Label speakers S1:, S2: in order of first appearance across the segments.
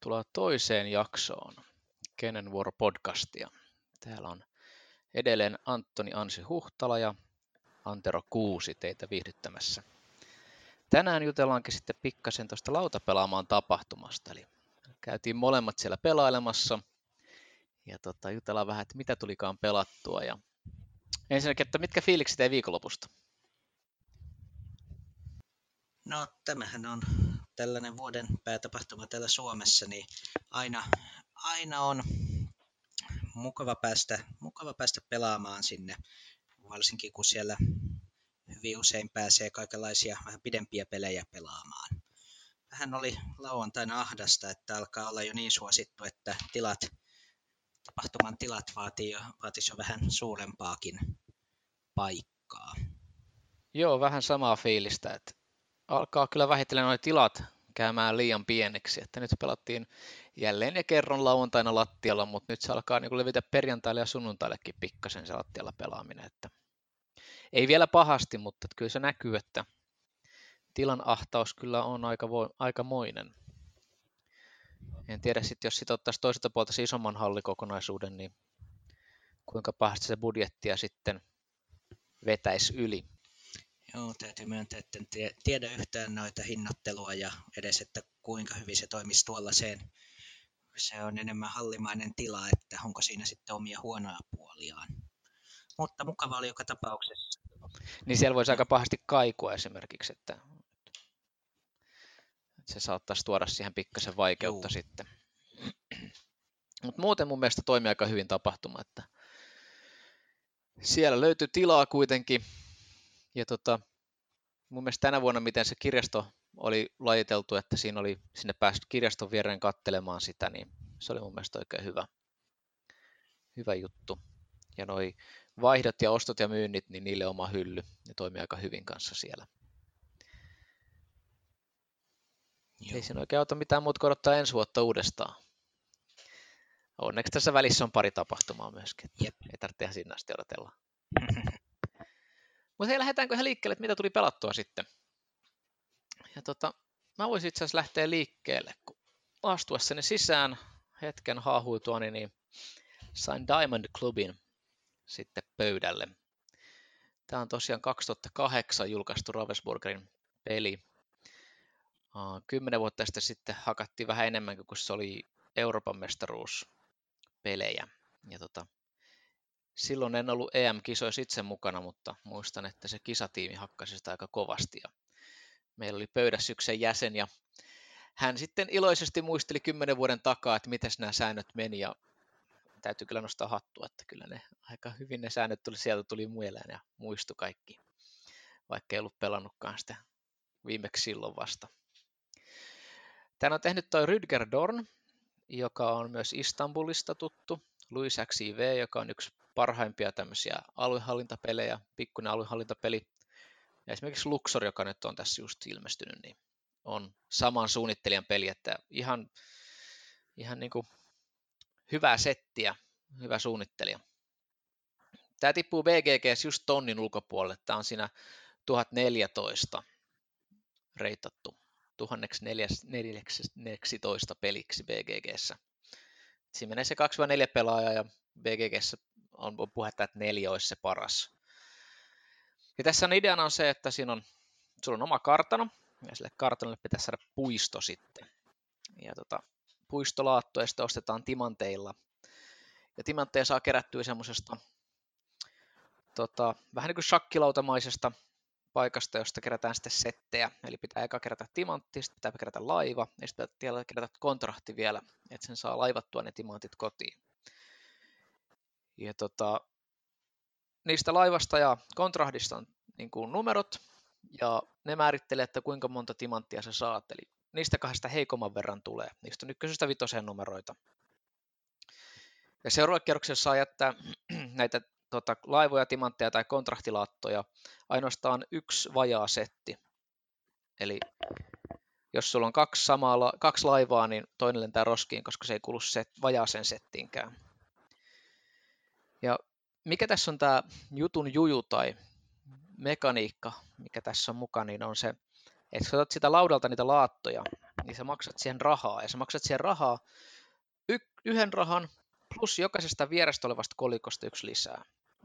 S1: Tervetuloa toiseen jaksoon Kenen vuoro podcastia. Täällä on edelleen Antoni Ansi Huhtala ja Antero Kuusi teitä viihdyttämässä. Tänään jutellaankin sitten pikkasen tuosta lautapelaamaan tapahtumasta. Eli käytiin molemmat siellä pelailemassa ja tota, jutellaan vähän, että mitä tulikaan pelattua. Ja ensinnäkin, että mitkä fiilikset teidän viikonlopusta?
S2: No tämähän on tällainen vuoden päätapahtuma täällä Suomessa, niin aina, aina on mukava päästä, mukava päästä pelaamaan sinne, varsinkin kun siellä hyvin usein pääsee kaikenlaisia vähän pidempiä pelejä pelaamaan. Vähän oli lauantaina ahdasta, että alkaa olla jo niin suosittu, että tilat, tapahtuman tilat vaatii jo, vaatisi jo vähän suurempaakin paikkaa.
S1: Joo, vähän samaa fiilistä, että alkaa kyllä vähitellen nuo tilat käymään liian pieneksi, että nyt pelattiin jälleen ja kerron lauantaina lattialla, mutta nyt se alkaa niin levitä perjantaille ja sunnuntaillekin pikkasen se lattialla pelaaminen, että ei vielä pahasti, mutta kyllä se näkyy, että tilan ahtaus kyllä on aika, vo, aikamoinen. En tiedä sitten, jos sitten ottaisi toiselta puolta se isomman hallikokonaisuuden, niin kuinka pahasti se budjettia sitten vetäisi yli.
S2: Joo, täytyy myöntää, että en tiedä yhtään noita hinnoittelua ja edes, että kuinka hyvin se toimisi tuollaiseen. Se on enemmän hallimainen tila, että onko siinä sitten omia huonoja puoliaan. Mutta mukava oli joka tapauksessa.
S1: Niin siellä voisi aika pahasti kaikua esimerkiksi, että se saattaisi tuoda siihen pikkasen vaikeutta Juu. sitten. Mutta muuten mun mielestä toimii aika hyvin tapahtuma, että siellä löytyy tilaa kuitenkin ja tota, mun mielestä tänä vuonna, miten se kirjasto oli lajiteltu, että siinä oli sinne päästy kirjaston viereen kattelemaan sitä, niin se oli mun mielestä oikein hyvä, hyvä juttu. Ja noi vaihdot ja ostot ja myynnit, niin niille oma hylly. Ne toimii aika hyvin kanssa siellä. Joo. Ei siinä oikein auta mitään muuta odottaa ensi vuotta uudestaan. Onneksi tässä välissä on pari tapahtumaa myöskin. Jep. Ei tarvitse ihan sinne asti odotella. Mutta hei, lähdetäänkö ihan liikkeelle, että mitä tuli pelattua sitten? Ja tota, mä voisin itse asiassa lähteä liikkeelle, kun astuessani sisään hetken haahuituani, niin sain Diamond Clubin sitten pöydälle. Tämä on tosiaan 2008 julkaistu Ravensburgerin peli. Kymmenen vuotta sitten hakattiin vähän enemmän, kun se oli Euroopan mestaruuspelejä. Ja tota, silloin en ollut EM-kisoissa itse mukana, mutta muistan, että se kisatiimi hakkasi sitä aika kovasti. Ja meillä oli pöydässä yksi jäsen ja hän sitten iloisesti muisteli kymmenen vuoden takaa, että miten nämä säännöt meni ja täytyy kyllä nostaa hattua, että kyllä ne aika hyvin ne säännöt tuli, sieltä tuli mieleen ja muistu kaikki, vaikka ei ollut pelannutkaan sitä viimeksi silloin vasta. Tän on tehnyt toi Rüdger Dorn, joka on myös Istanbulista tuttu, Louis XIV, joka on yksi parhaimpia tämmöisiä aluehallintapelejä, pikkuinen aluehallintapeli. Ja esimerkiksi Luxor, joka nyt on tässä just ilmestynyt, niin on saman suunnittelijan peli, että ihan, ihan niin kuin hyvää settiä, hyvä suunnittelija. Tämä tippuu BGG just tonnin ulkopuolelle. Tämä on siinä 1014 reitattu 1014 peliksi BGGssä. Siinä menee se 2-4 pelaajaa ja BGGssä on puhetta, että neljä olisi se paras. Ja tässä on ideana on se, että siinä on, sulla on oma kartano, ja sille kartanolle pitäisi saada puisto sitten. Ja tota, puistolaattoja sitten ostetaan timanteilla. Ja timantteja saa kerättyä semmoisesta tota, vähän niin kuin shakkilautamaisesta paikasta, josta kerätään sitten settejä. Eli pitää eka kerätä timantti, sitten pitää kerätä laiva, ja sitten pitää kerätä kontrahti vielä, että sen saa laivattua ne timantit kotiin. Ja tota, niistä laivasta ja kontrahdista on niin kuin numerot, ja ne määrittelee, että kuinka monta timanttia sä saat. Eli niistä kahdesta heikomman verran tulee. Niistä on ykkösestä vitoseen numeroita. Ja seuraavalla kierroksella saa jättää näitä tota, laivoja, timantteja tai kontrahtilaattoja ainoastaan yksi vajaa setti. Eli jos sulla on kaksi, samaa, kaksi laivaa, niin toinen lentää roskiin, koska se ei kuulu set, vajaaseen settiinkään. Mikä tässä on tämä jutun juju tai mekaniikka, mikä tässä on mukana, niin on se, että kun otat sitä laudalta niitä laattoja, niin sä maksat siihen rahaa. Ja sä maksat siihen rahaa y- yhden rahan plus jokaisesta vierestä olevasta kolikosta yksi lisää.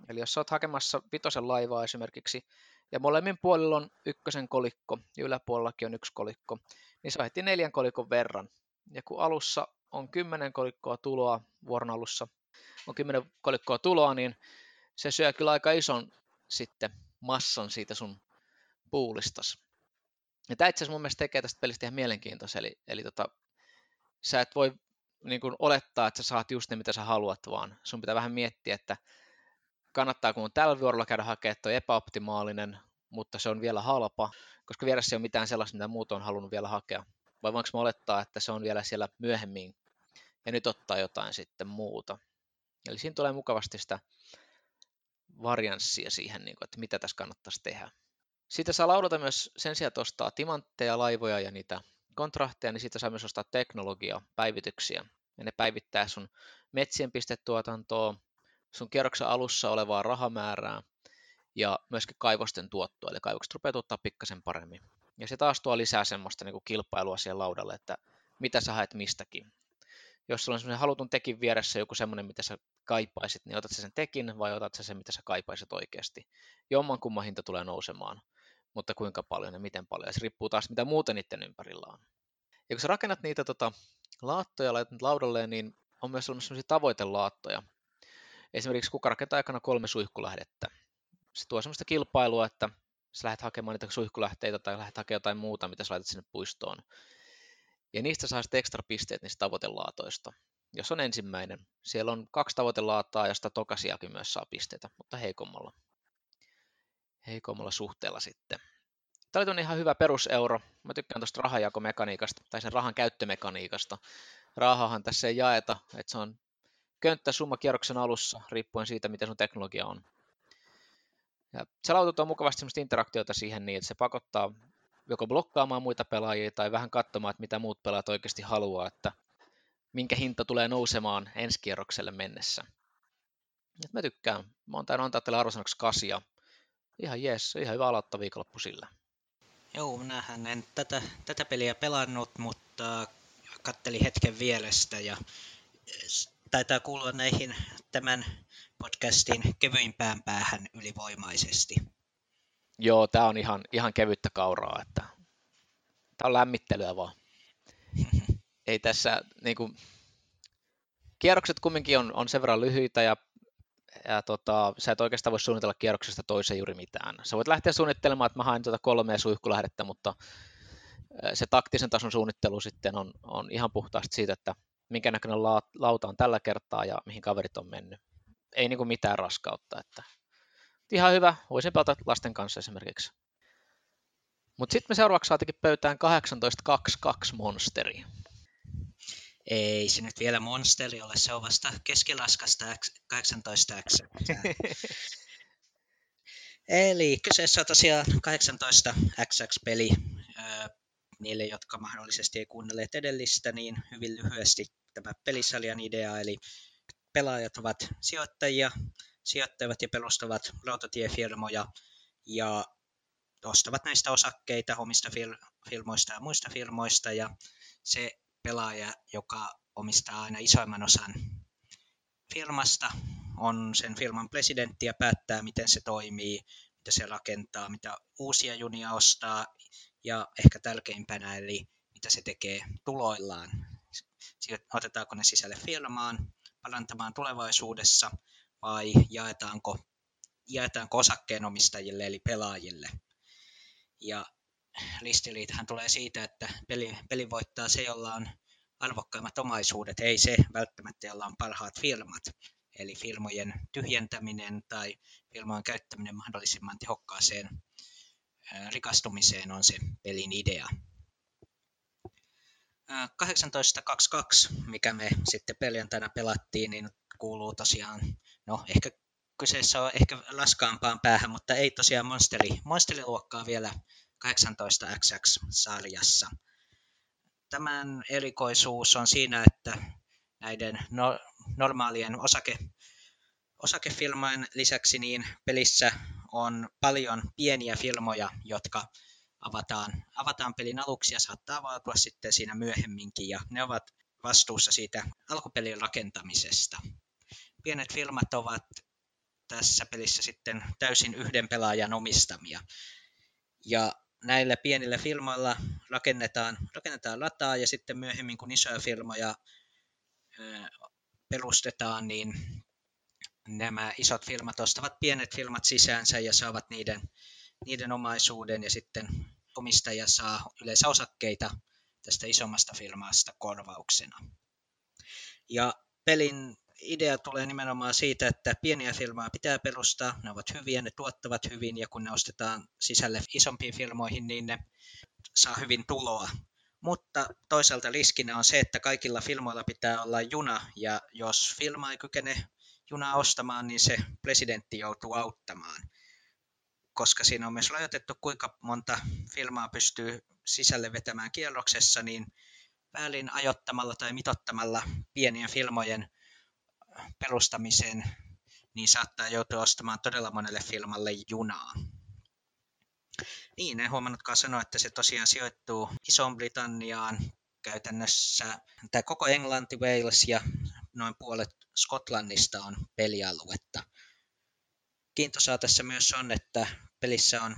S1: Eli jos sä oot hakemassa vitosen laivaa esimerkiksi, ja molemmin puolilla on ykkösen kolikko, ja yläpuolellakin on yksi kolikko, niin heti neljän kolikon verran. Ja kun alussa on kymmenen kolikkoa tuloa, vuoron alussa on kymmenen kolikkoa tuloa, niin se syö kyllä aika ison sitten massan siitä sun puulistas. Ja tämä itse asiassa mun mielestä tekee tästä pelistä ihan mielenkiintoista, eli, eli tota, sä et voi niin kuin olettaa, että sä saat just ne, mitä sä haluat, vaan sun pitää vähän miettiä, että kannattaa kun tällä vuorolla käydä hakemaan, että on epäoptimaalinen, mutta se on vielä halpa, koska vieressä ei ole mitään sellaista, mitä muut on halunnut vielä hakea. Vai voinko mä olettaa, että se on vielä siellä myöhemmin ja nyt ottaa jotain sitten muuta. Eli siinä tulee mukavasti sitä varianssia siihen, niin että mitä tässä kannattaisi tehdä. Siitä saa laudata myös sen sijaan, että ostaa timantteja, laivoja ja niitä kontrahteja, niin siitä saa myös ostaa teknologiaa, päivityksiä. Ja ne päivittää sun metsien pistetuotantoa, sun kierroksen alussa olevaa rahamäärää ja myöskin kaivosten tuottoa, eli kaivokset rupeaa tuottaa pikkasen paremmin. Ja se taas tuo lisää semmoista niin kuin kilpailua siihen laudalle, että mitä sä haet mistäkin. Jos sulla on semmoinen halutun tekin vieressä joku semmoinen, mitä sä kaipaisit, niin otat sä sen tekin vai otat sä sen, mitä sä kaipaisit oikeasti. Jomman kumman hinta tulee nousemaan, mutta kuinka paljon ja miten paljon. Ja se riippuu taas, mitä muuta niiden ympärillä on. Ja kun sä rakennat niitä tota, laattoja laitat laudalleen, niin on myös sellaisia tavoitelaattoja. Esimerkiksi kuka rakentaa aikana kolme suihkulähdettä. Se tuo sellaista kilpailua, että sä lähdet hakemaan niitä suihkulähteitä tai lähdet hakemaan jotain muuta, mitä sä laitat sinne puistoon. Ja niistä saa sitten ekstra pisteet niistä tavoitelaatoista. Jos on ensimmäinen, siellä on kaksi tavoitelaataa, josta tokasiakin myös saa pisteitä, mutta heikommalla, heikommalla suhteella sitten. Tämä oli ihan hyvä peruseuro. Mä tykkään tuosta rahajakomekaniikasta tai sen rahan käyttömekaniikasta. Rahahan tässä ei jaeta, että se on summa kierroksen alussa, riippuen siitä, miten sun teknologia on. Ja se laututaan mukavasti sellaista interaktiota siihen niin, että se pakottaa joko blokkaamaan muita pelaajia tai vähän katsomaan, että mitä muut pelaajat oikeasti haluaa, että minkä hinta tulee nousemaan ensi kierrokselle mennessä. Et mä tykkään. Mä oon antaa teille arvosanaksi kasia. Ihan jees, ihan hyvä aloittaa viikonloppu sillä.
S2: Joo, minähän en tätä, tätä peliä pelannut, mutta kattelin hetken vielestä ja taitaa kuulua näihin tämän podcastin kevyimpään päähän ylivoimaisesti.
S1: Joo, tämä on ihan, ihan kevyttä kauraa, että tämä on lämmittelyä vaan. Ei tässä, niin kuin, kierrokset kumminkin on, on sen verran lyhyitä ja, ja tota, sä et oikeastaan voi suunnitella kierroksesta toiseen juuri mitään. Sä voit lähteä suunnittelemaan, että mä haen tuota kolmea suihkulähdettä, mutta se taktisen tason suunnittelu sitten on, on ihan puhtaasti siitä, että minkä näköinen lauta on tällä kertaa ja mihin kaverit on mennyt. Ei niin kuin mitään raskautta. Että ihan hyvä, voisin pelata lasten kanssa esimerkiksi. Mutta sitten me seuraavaksi saatikin pöytään 18.22 monsteri.
S2: Ei se nyt vielä monsteri ole, se on vasta keskilaskasta 18x. Eli kyseessä on tosiaan 18xx-peli. Niille, jotka mahdollisesti ei kuunnelleet edellistä, niin hyvin lyhyesti tämä pelisalian idea, eli pelaajat ovat sijoittajia, sijoittavat ja perustavat rautatiefirmoja ja ostavat näistä osakkeita omista fil- filmoista ja muista firmoista ja se pelaaja, joka omistaa aina isoimman osan firmasta, on sen firman presidentti ja päättää, miten se toimii, mitä se rakentaa, mitä uusia junia ostaa ja ehkä tärkeimpänä, eli mitä se tekee tuloillaan. Otetaanko ne sisälle firmaan parantamaan tulevaisuudessa vai jaetaanko, jaetaanko osakkeenomistajille eli pelaajille. Ja ristiriitahan tulee siitä, että peli, peli voittaa se, jolla on arvokkaimmat omaisuudet, ei se välttämättä, jolla on parhaat firmat. Eli firmojen tyhjentäminen tai firmojen käyttäminen mahdollisimman tehokkaaseen rikastumiseen on se pelin idea. 18.22, mikä me sitten perjantaina pelattiin, niin kuuluu tosiaan, no ehkä kyseessä on ehkä laskaampaan päähän, mutta ei tosiaan monsteri, monsteriluokkaa vielä 18XX-sarjassa. Tämän erikoisuus on siinä, että näiden no, normaalien osake, osakefilmojen lisäksi niin pelissä on paljon pieniä filmoja, jotka avataan, avataan pelin aluksi ja saattaa avautua sitten siinä myöhemminkin. Ja ne ovat vastuussa siitä alkupelin rakentamisesta. Pienet filmat ovat tässä pelissä sitten täysin yhden pelaajan omistamia. Ja näillä pienillä filmoilla rakennetaan, rakennetaan lataa ja sitten myöhemmin kun isoja firmoja perustetaan, niin nämä isot firmat ostavat pienet firmat sisäänsä ja saavat niiden, niiden omaisuuden ja sitten omistaja saa yleensä osakkeita tästä isommasta firmasta korvauksena. Ja pelin idea tulee nimenomaan siitä, että pieniä firmaa pitää perustaa, ne ovat hyviä, ne tuottavat hyvin ja kun ne ostetaan sisälle isompiin firmoihin, niin ne saa hyvin tuloa. Mutta toisaalta riskinä on se, että kaikilla filmoilla pitää olla juna ja jos firma ei kykene junaa ostamaan, niin se presidentti joutuu auttamaan. Koska siinä on myös rajoitettu, kuinka monta filmaa pystyy sisälle vetämään kierroksessa, niin väliin ajottamalla tai mitottamalla pienien filmojen perustamiseen, niin saattaa joutua ostamaan todella monelle filmalle junaa. Niin, en huomannutkaan sanoa, että se tosiaan sijoittuu Iso-Britanniaan käytännössä, tai koko Englanti, Wales ja noin puolet Skotlannista on pelialuetta. Kiintosaa tässä myös on, että pelissä on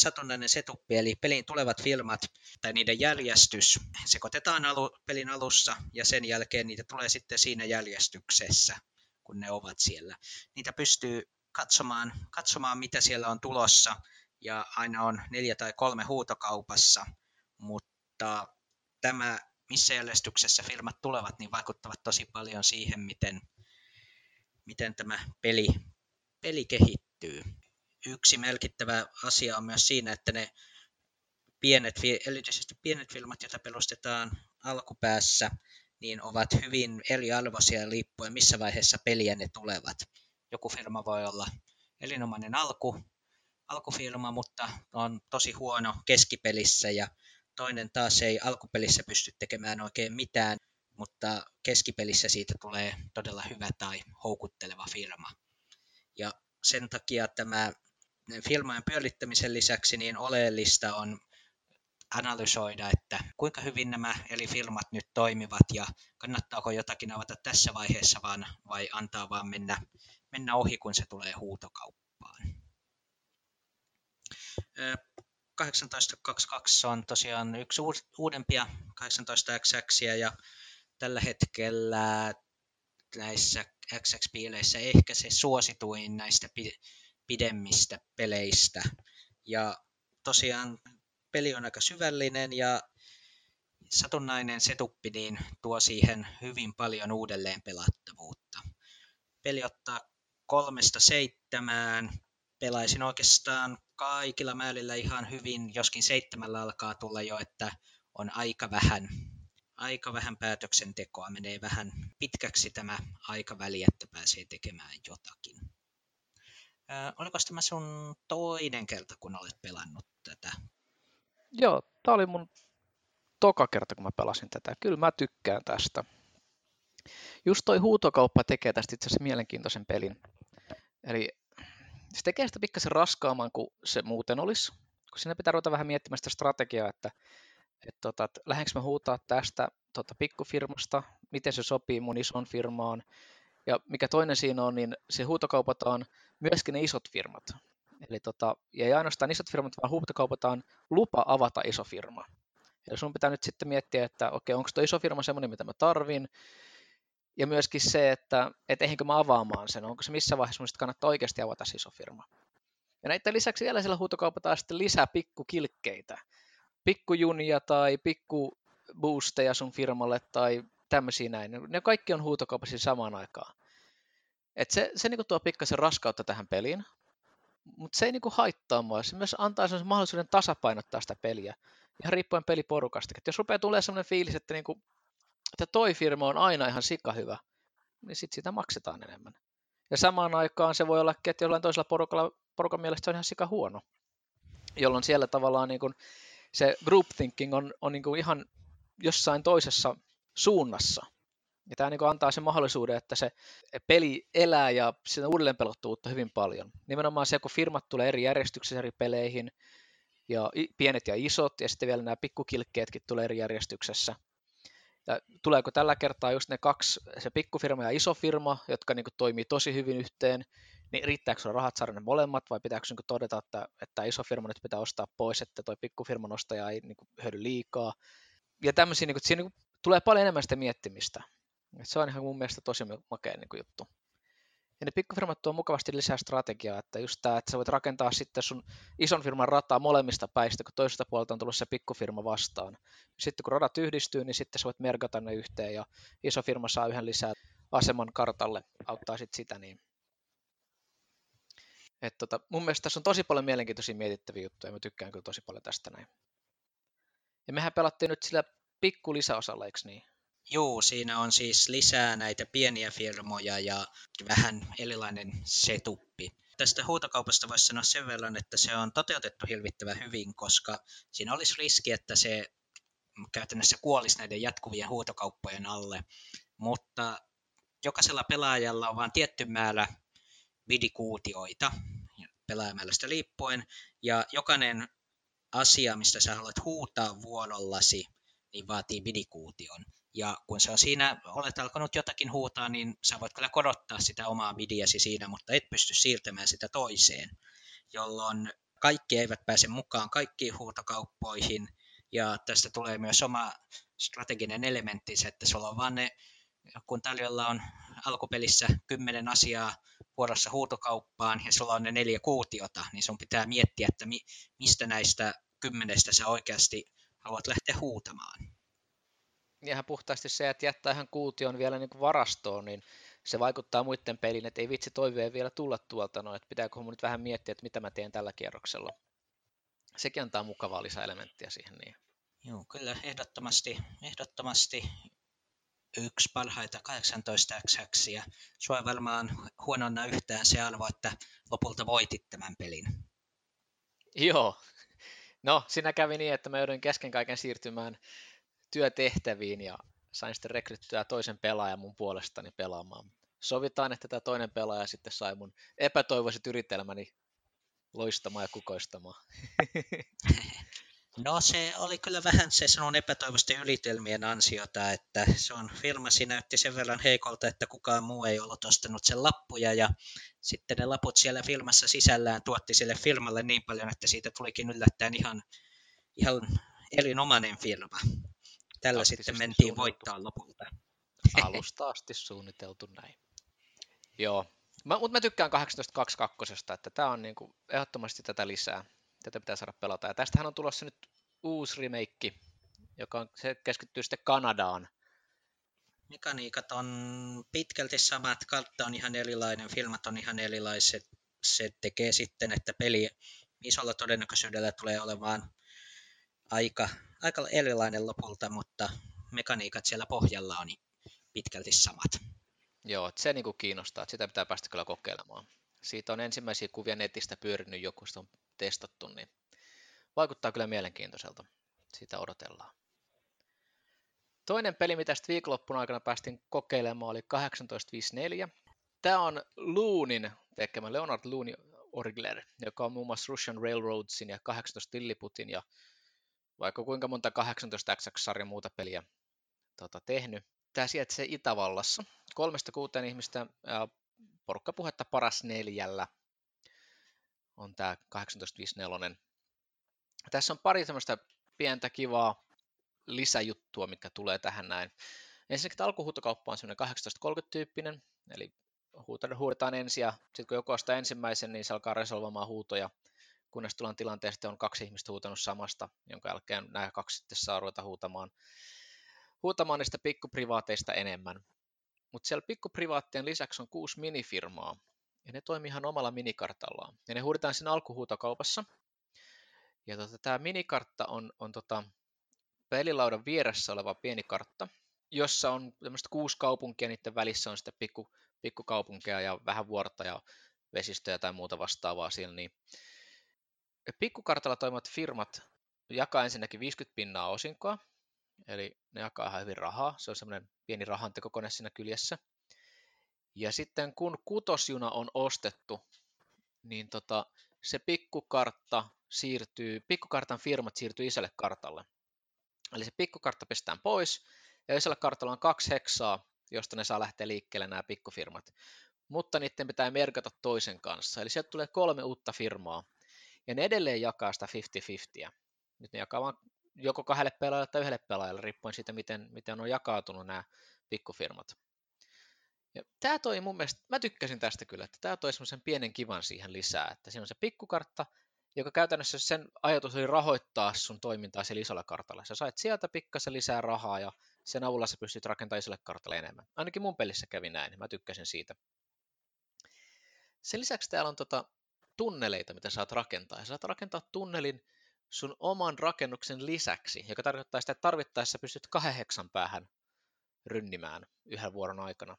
S2: satunnainen setuppi, eli peliin tulevat filmat tai niiden järjestys sekoitetaan alu, pelin alussa ja sen jälkeen niitä tulee sitten siinä järjestyksessä, kun ne ovat siellä. Niitä pystyy katsomaan, katsomaan mitä siellä on tulossa ja aina on neljä tai kolme huutokaupassa, mutta tämä, missä järjestyksessä firmat tulevat, niin vaikuttavat tosi paljon siihen, miten, miten tämä peli, peli kehittyy yksi merkittävä asia on myös siinä, että ne pienet, erityisesti pienet filmat, joita perustetaan alkupäässä, niin ovat hyvin eriarvoisia riippuen missä vaiheessa peliä ne tulevat. Joku firma voi olla erinomainen alku, alkufirma, mutta on tosi huono keskipelissä ja toinen taas ei alkupelissä pysty tekemään oikein mitään, mutta keskipelissä siitä tulee todella hyvä tai houkutteleva firma. Ja sen takia tämä filmojen pyörittämisen lisäksi niin oleellista on analysoida, että kuinka hyvin nämä eri filmat nyt toimivat ja kannattaako jotakin avata tässä vaiheessa vaan, vai antaa vaan mennä, mennä ohi, kun se tulee huutokauppaan. 1822 on tosiaan yksi uudempia 18XX ja tällä hetkellä näissä XX-piileissä ehkä se suosituin näistä pidemmistä peleistä. Ja tosiaan peli on aika syvällinen ja satunnainen setuppi niin tuo siihen hyvin paljon uudelleen pelattavuutta. Peli ottaa kolmesta seitsemään. Pelaisin oikeastaan kaikilla määrillä ihan hyvin, joskin seitsemällä alkaa tulla jo, että on aika vähän, aika vähän päätöksentekoa. Menee vähän pitkäksi tämä aikaväli, että pääsee tekemään jotakin. Äh, oliko tämä sun toinen kerta, kun olet pelannut tätä?
S1: Joo, tämä oli mun toka kerta, kun mä pelasin tätä. Kyllä mä tykkään tästä. Just toi huutokauppa tekee tästä itse asiassa mielenkiintoisen pelin. Eli se tekee sitä pikkasen raskaamman kuin se muuten olisi, kun siinä pitää ruveta vähän miettimään sitä strategiaa, että, että, tota, että lähdenkö mä huutaa tästä tota, pikkufirmasta, miten se sopii mun ison firmaan, ja mikä toinen siinä on, niin se huutokaupataan myöskin ne isot firmat. Eli tota, ja ei ainoastaan isot firmat, vaan huutokaupataan lupa avata iso firma. Eli sun pitää nyt sitten miettiä, että okei, onko tuo iso firma semmoinen, mitä mä tarvin, ja myöskin se, että et eihinkö mä avaamaan sen, onko se missä vaiheessa mun kannattaa oikeasti avata se iso firma. Ja näiden lisäksi vielä siellä huutokaupataan sitten lisää pikkukilkkeitä, pikkujunia tai pikkuboosteja sun firmalle tai tämmöisiä näin. Ne kaikki on huutokaupassa samaan aikaan. Et se, se niinku tuo pikkasen raskautta tähän peliin, mutta se ei niinku haittaa mua. Se myös antaa sen mahdollisuuden tasapainottaa sitä peliä, ihan riippuen peliporukasta. Et jos rupeaa tulee sellainen fiilis, että, niinku, että toi firma on aina ihan sika hyvä, niin sitten sitä maksetaan enemmän. Ja samaan aikaan se voi olla, että jollain toisella porukalla, porukan mielestä se on ihan sika huono, jolloin siellä tavallaan niin kuin se group thinking on, on niin kuin ihan jossain toisessa suunnassa. Ja tämä niin antaa sen mahdollisuuden, että se peli elää ja sitä uudelleenpelottuvuutta hyvin paljon. Nimenomaan se, kun firmat tulee eri järjestyksessä eri peleihin, ja pienet ja isot, ja sitten vielä nämä pikkukilkkeetkin tulee eri järjestyksessä. Ja tuleeko tällä kertaa just ne kaksi, se pikkufirma ja iso firma, jotka niin toimii tosi hyvin yhteen, niin riittääkö sinulla rahat saada ne molemmat, vai pitääkö niin todeta, että, että iso firma nyt pitää ostaa pois, että tuo pikkufirman ostaja ei niin hyödy liikaa. Ja tämmöisiä, niin kuin, siinä niin tulee paljon enemmän sitä miettimistä. Et se on ihan mun mielestä tosi makea niin juttu. Ja ne pikkufirmat tuo mukavasti lisää strategiaa, että just tämä, että sä voit rakentaa sitten sun ison firman rataa molemmista päistä, kun toisesta puolelta on tullut se pikkufirma vastaan. Sitten kun radat yhdistyy, niin sitten sä voit merkata ne yhteen ja iso firma saa yhden lisää aseman kartalle, auttaa sitten sitä niin. Et tota, mun mielestä tässä on tosi paljon mielenkiintoisia mietittäviä juttuja, mä tykkään kyllä tosi paljon tästä näin. Ja mehän pelattiin nyt sillä pikku lisäosalla, eikö niin?
S2: Joo, siinä on siis lisää näitä pieniä firmoja ja vähän erilainen setuppi. Tästä huutokaupasta voisi sanoa sen verran, että se on toteutettu hirvittävän hyvin, koska siinä olisi riski, että se käytännössä kuolisi näiden jatkuvien huutokauppojen alle. Mutta jokaisella pelaajalla on vain tietty määrä vidikuutioita pelaajamäärästä liippuen, ja jokainen asia, mistä sä haluat huutaa vuorollasi, niin vaatii vidikuution. Ja kun sä siinä olet alkanut jotakin huutaa, niin sä voit kyllä korottaa sitä omaa midiäsi siinä, mutta et pysty siirtämään sitä toiseen, jolloin kaikki eivät pääse mukaan kaikkiin huutokauppoihin, ja tästä tulee myös oma strateginen elementti, että sulla on vaan ne, kun tarjolla on alkupelissä kymmenen asiaa vuorossa huutokauppaan ja sulla on ne neljä kuutiota, niin sun pitää miettiä, että mi, mistä näistä kymmenestä sä oikeasti haluat lähteä huutamaan
S1: ihan puhtaasti se, että jättää ihan kuution vielä niin kuin varastoon, niin se vaikuttaa muiden peliin, että ei vitsi toiveen vielä tulla tuolta, no, että pitääkö mun nyt vähän miettiä, että mitä mä teen tällä kierroksella. Sekin antaa mukavaa lisäelementtiä siihen. Niin.
S2: Joo, kyllä ehdottomasti, ehdottomasti yksi parhaita 18 x ja sua varmaan huononna yhtään se arvo, että lopulta voitit tämän pelin.
S1: Joo, no siinä kävi niin, että mä joudun kesken kaiken siirtymään työtehtäviin ja sain sitten rekryttyä toisen pelaajan mun puolestani pelaamaan. Sovitaan, että tämä toinen pelaaja sitten sai mun epätoivoiset yritelmäni loistamaan ja kukoistamaan.
S2: No se oli kyllä vähän se sanon epätoivoisten ylitelmien ansiota, että se on firmasi näytti sen verran heikolta, että kukaan muu ei ollut ostanut sen lappuja ja sitten ne laput siellä firmassa sisällään tuotti sille firmalle niin paljon, että siitä tulikin yllättäen ihan, ihan erinomainen firma tällä sitten mentiin voittaa lopulta.
S1: Alusta asti suunniteltu näin. Joo, mä, mutta mä tykkään 18.22, että tämä on niinku ehdottomasti tätä lisää. Tätä pitää saada pelata. Ja tästähän on tulossa nyt uusi remake, joka on, se keskittyy sitten Kanadaan.
S2: Mekaniikat on pitkälti samat, kartta on ihan erilainen, filmat on ihan erilaiset. Se tekee sitten, että peli isolla todennäköisyydellä tulee olemaan aika, aika erilainen lopulta, mutta mekaniikat siellä pohjalla on pitkälti samat.
S1: Joo, se niin kuin kiinnostaa, että sitä pitää päästä kyllä kokeilemaan. Siitä on ensimmäisiä kuvia netistä pyörinyt joku, sitä on testattu, niin vaikuttaa kyllä mielenkiintoiselta. Sitä odotellaan. Toinen peli, mitä sitten viikonloppun aikana päästiin kokeilemaan, oli 1854. Tämä on Loonin tekemä Leonard Loon Orgler, joka on muun muassa Russian Railroadsin ja 18 Lilliputin ja vaikka kuinka monta 18XX-sarjan muuta peliä tota, tehnyt. Tämä sijaitsee Itävallassa. Kolmesta kuuteen ihmistä ja porukkapuhetta paras neljällä on tämä 1854. Tässä on pari semmoista pientä kivaa lisäjuttua, mitkä tulee tähän näin. Ensinnäkin tämä alkuhuutokauppa on semmoinen 1830-tyyppinen, eli huudetaan ensin ja sitten kun joku ostaa ensimmäisen, niin se alkaa resolvoimaan huutoja kunnes tullaan tilanteesta, on kaksi ihmistä huutanut samasta, jonka jälkeen nämä kaksi sitten saa ruveta huutamaan, huutamaan niistä pikkuprivaateista enemmän. Mutta siellä pikkuprivaattien lisäksi on kuusi minifirmaa, ja ne toimii ihan omalla minikartallaan. Ja ne huudetaan siinä alkuhuutokaupassa. Ja tota, tämä minikartta on, on tota, pelilaudan vieressä oleva pieni kartta, jossa on kuusi kaupunkia, niiden välissä on sitten pikku, pikkukaupunkeja ja vähän vuorta ja vesistöjä tai muuta vastaavaa siellä, niin pikkukartalla toimivat firmat jakaa ensinnäkin 50 pinnaa osinkoa, eli ne jakaa ihan hyvin rahaa. Se on semmoinen pieni rahantekokone siinä kyljessä. Ja sitten kun kutosjuna on ostettu, niin tota, se pikkukartta siirtyy, pikkukartan firmat siirtyy isolle kartalle. Eli se pikkukartta pistetään pois, ja isolla kartalla on kaksi heksaa, josta ne saa lähteä liikkeelle nämä pikkufirmat. Mutta niiden pitää merkata toisen kanssa. Eli sieltä tulee kolme uutta firmaa, ja ne edelleen jakaa sitä 50-50. Nyt ne jakaa vain joko kahdelle pelaajalle tai yhdelle pelaajalle, riippuen siitä, miten, miten on jakautunut nämä pikkufirmat. Ja tämä toi mun mielestä, mä tykkäsin tästä kyllä, että tämä toi semmoisen pienen kivan siihen lisää, että siinä on se pikkukartta, joka käytännössä sen ajatus oli rahoittaa sun toimintaa siellä isolla kartalla. Sä sait sieltä pikkasen lisää rahaa ja sen avulla sä pystyt rakentamaan isolle kartalle enemmän. Ainakin mun pelissä kävi näin, mä tykkäsin siitä. Sen lisäksi täällä on tota tunneleita, mitä saat rakentaa. Ja saat rakentaa tunnelin sun oman rakennuksen lisäksi, joka tarkoittaa sitä, että tarvittaessa pystyt kahden heksan päähän rynnimään yhden vuoron aikana.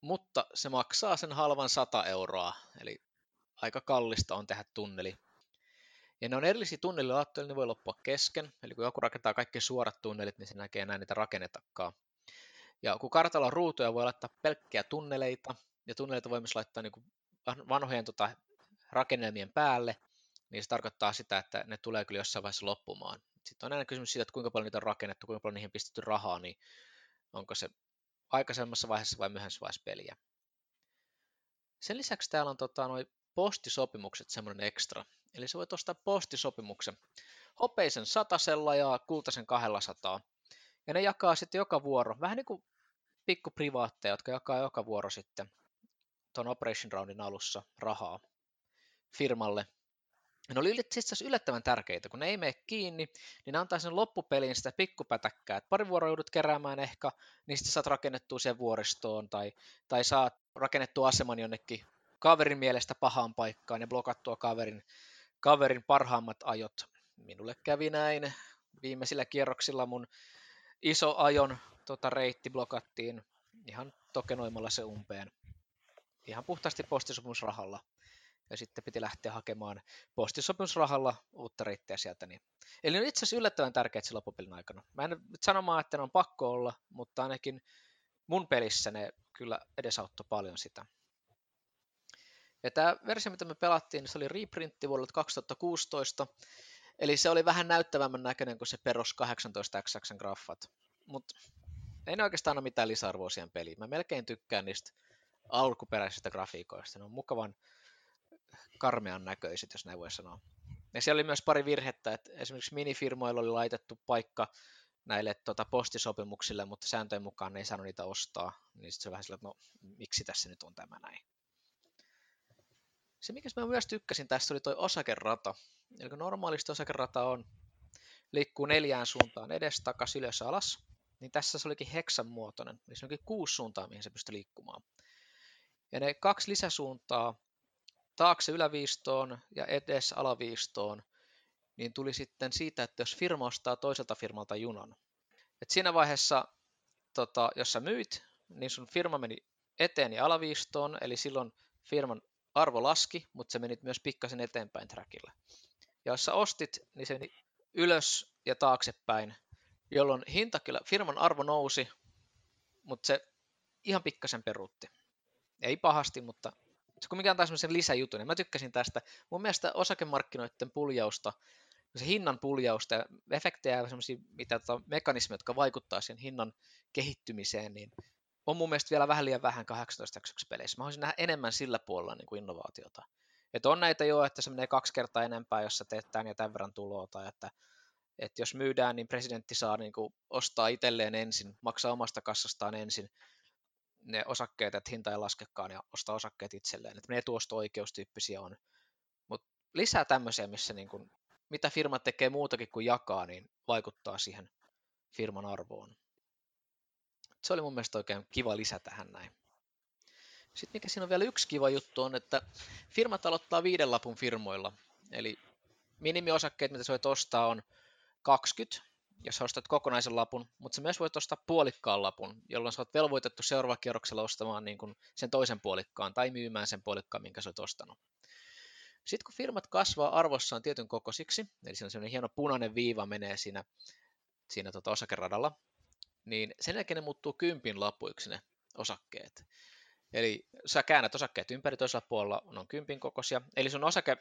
S1: Mutta se maksaa sen halvan 100 euroa, eli aika kallista on tehdä tunneli. Ja ne on erillisiä tunnelilaattoja, eli ne voi loppua kesken. Eli kun joku rakentaa kaikki suorat tunnelit, niin se näkee enää niitä rakennetakaan. Ja kun kartalla on ruutuja, voi laittaa pelkkiä tunneleita, ja tunneleita voi myös laittaa niin vanhojen tota, rakennelmien päälle, niin se tarkoittaa sitä, että ne tulee kyllä jossain vaiheessa loppumaan. Sitten on aina kysymys siitä, että kuinka paljon niitä on rakennettu, kuinka paljon niihin pistetty rahaa, niin onko se aikaisemmassa vaiheessa vai myöhemmässä vaiheessa peliä. Sen lisäksi täällä on tota, noi postisopimukset semmoinen ekstra. Eli se voit ostaa postisopimuksen hopeisen satasella ja kultaisen 200. Ja ne jakaa sitten joka vuoro, vähän niin kuin pikkuprivaatteja, jotka jakaa joka vuoro sitten tuon Operation Roundin alussa rahaa firmalle. Ne oli itse yllättävän tärkeitä, kun ne ei mene kiinni, niin ne antaa sen loppupeliin sitä pikkupätäkkää, että pari vuoroa joudut keräämään ehkä, niin sitten saat rakennettua sen vuoristoon, tai, tai saat rakennettua aseman jonnekin kaverin mielestä pahaan paikkaan ja blokattua kaverin, kaverin parhaimmat ajot. Minulle kävi näin. Viimeisillä kierroksilla mun iso ajon tota, reitti blokattiin ihan tokenoimalla se umpeen. Ihan puhtaasti postisopimusrahalla. Ja sitten piti lähteä hakemaan postisopimusrahalla uutta reittiä sieltä. Niin. Eli on itse asiassa yllättävän tärkeät se loppupelin aikana. Mä en nyt sanomaan, että ne on pakko olla, mutta ainakin mun pelissä ne kyllä edesauttoi paljon sitä. Ja tämä versio, mitä me pelattiin, niin se oli reprintti vuodelta 2016, eli se oli vähän näyttävämmän näköinen kuin se perus 18XX graffat. Mutta ei ne oikeastaan ole mitään lisäarvoa siihen peliin. Mä melkein tykkään niistä alkuperäisistä grafiikoista. Ne on mukavan karmean näköiset, jos näin voi sanoa. Ja siellä oli myös pari virhettä, että esimerkiksi minifirmoilla oli laitettu paikka näille tota, postisopimuksille, mutta sääntöjen mukaan ne ei saanut niitä ostaa. Niin sitten se vähän sillä, että no miksi tässä nyt on tämä näin. Se, mikä mä myös tykkäsin tässä, oli toi osakerata. Eli normaalisti osakerata on, liikkuu neljään suuntaan edes, takas, ylös, alas. Niin tässä se olikin heksan muotoinen, eli se onkin kuusi suuntaa, mihin se pystyy liikkumaan. Ja ne kaksi lisäsuuntaa, taakse yläviistoon ja edes alaviistoon, niin tuli sitten siitä, että jos firma ostaa toiselta firmalta junan. Et siinä vaiheessa, tota, jos sä myit, niin sun firma meni eteen ja alaviistoon, eli silloin firman arvo laski, mutta se meni myös pikkasen eteenpäin trackillä. Ja jos sä ostit, niin se meni ylös ja taaksepäin, jolloin hinta kyllä, firman arvo nousi, mutta se ihan pikkasen peruutti. Ei pahasti, mutta se kumminkin antaa semmoisen lisäjutun, ja mä tykkäsin tästä. Mun mielestä osakemarkkinoiden puljausta, se hinnan puljausta ja efektejä ja semmoisia mitä, tota, mekanismeja, jotka vaikuttaa siihen hinnan kehittymiseen, niin on mun mielestä vielä vähän liian vähän 18 peleissä. Mä haluaisin nähdä enemmän sillä puolella niin kuin innovaatiota. Että on näitä jo, että se menee kaksi kertaa enempää, jos sä teet tämän ja tämän verran tuloa, tai että, että jos myydään, niin presidentti saa niin kuin ostaa itselleen ensin, maksaa omasta kassastaan ensin ne osakkeet, että hinta ei laskekaan ja ostaa osakkeet itselleen. Että ne etuosto-oikeustyyppisiä on. Mutta lisää tämmöisiä, missä niin kuin, mitä firmat tekee muutakin kuin jakaa, niin vaikuttaa siihen firman arvoon. Se oli mun mielestä oikein kiva lisä tähän näin. Sitten mikä siinä on vielä yksi kiva juttu on, että firmat aloittaa viiden lapun firmoilla. Eli minimiosakkeet, mitä sä voit ostaa, on 20, jos ostat kokonaisen lapun, mutta sä myös voit ostaa puolikkaan lapun, jolloin sä oot velvoitettu seuraavalla kierroksella ostamaan niin kuin sen toisen puolikkaan tai myymään sen puolikkaan, minkä sä oot ostanut. Sitten kun firmat kasvaa arvossaan tietyn kokoisiksi, eli siinä on sellainen hieno punainen viiva menee siinä, siinä tota osakeradalla, niin sen jälkeen ne muuttuu kympin lapuiksi ne osakkeet. Eli sä käännät osakkeet ympäri toisella puolella, ne on kympin kokoisia. Eli sun osake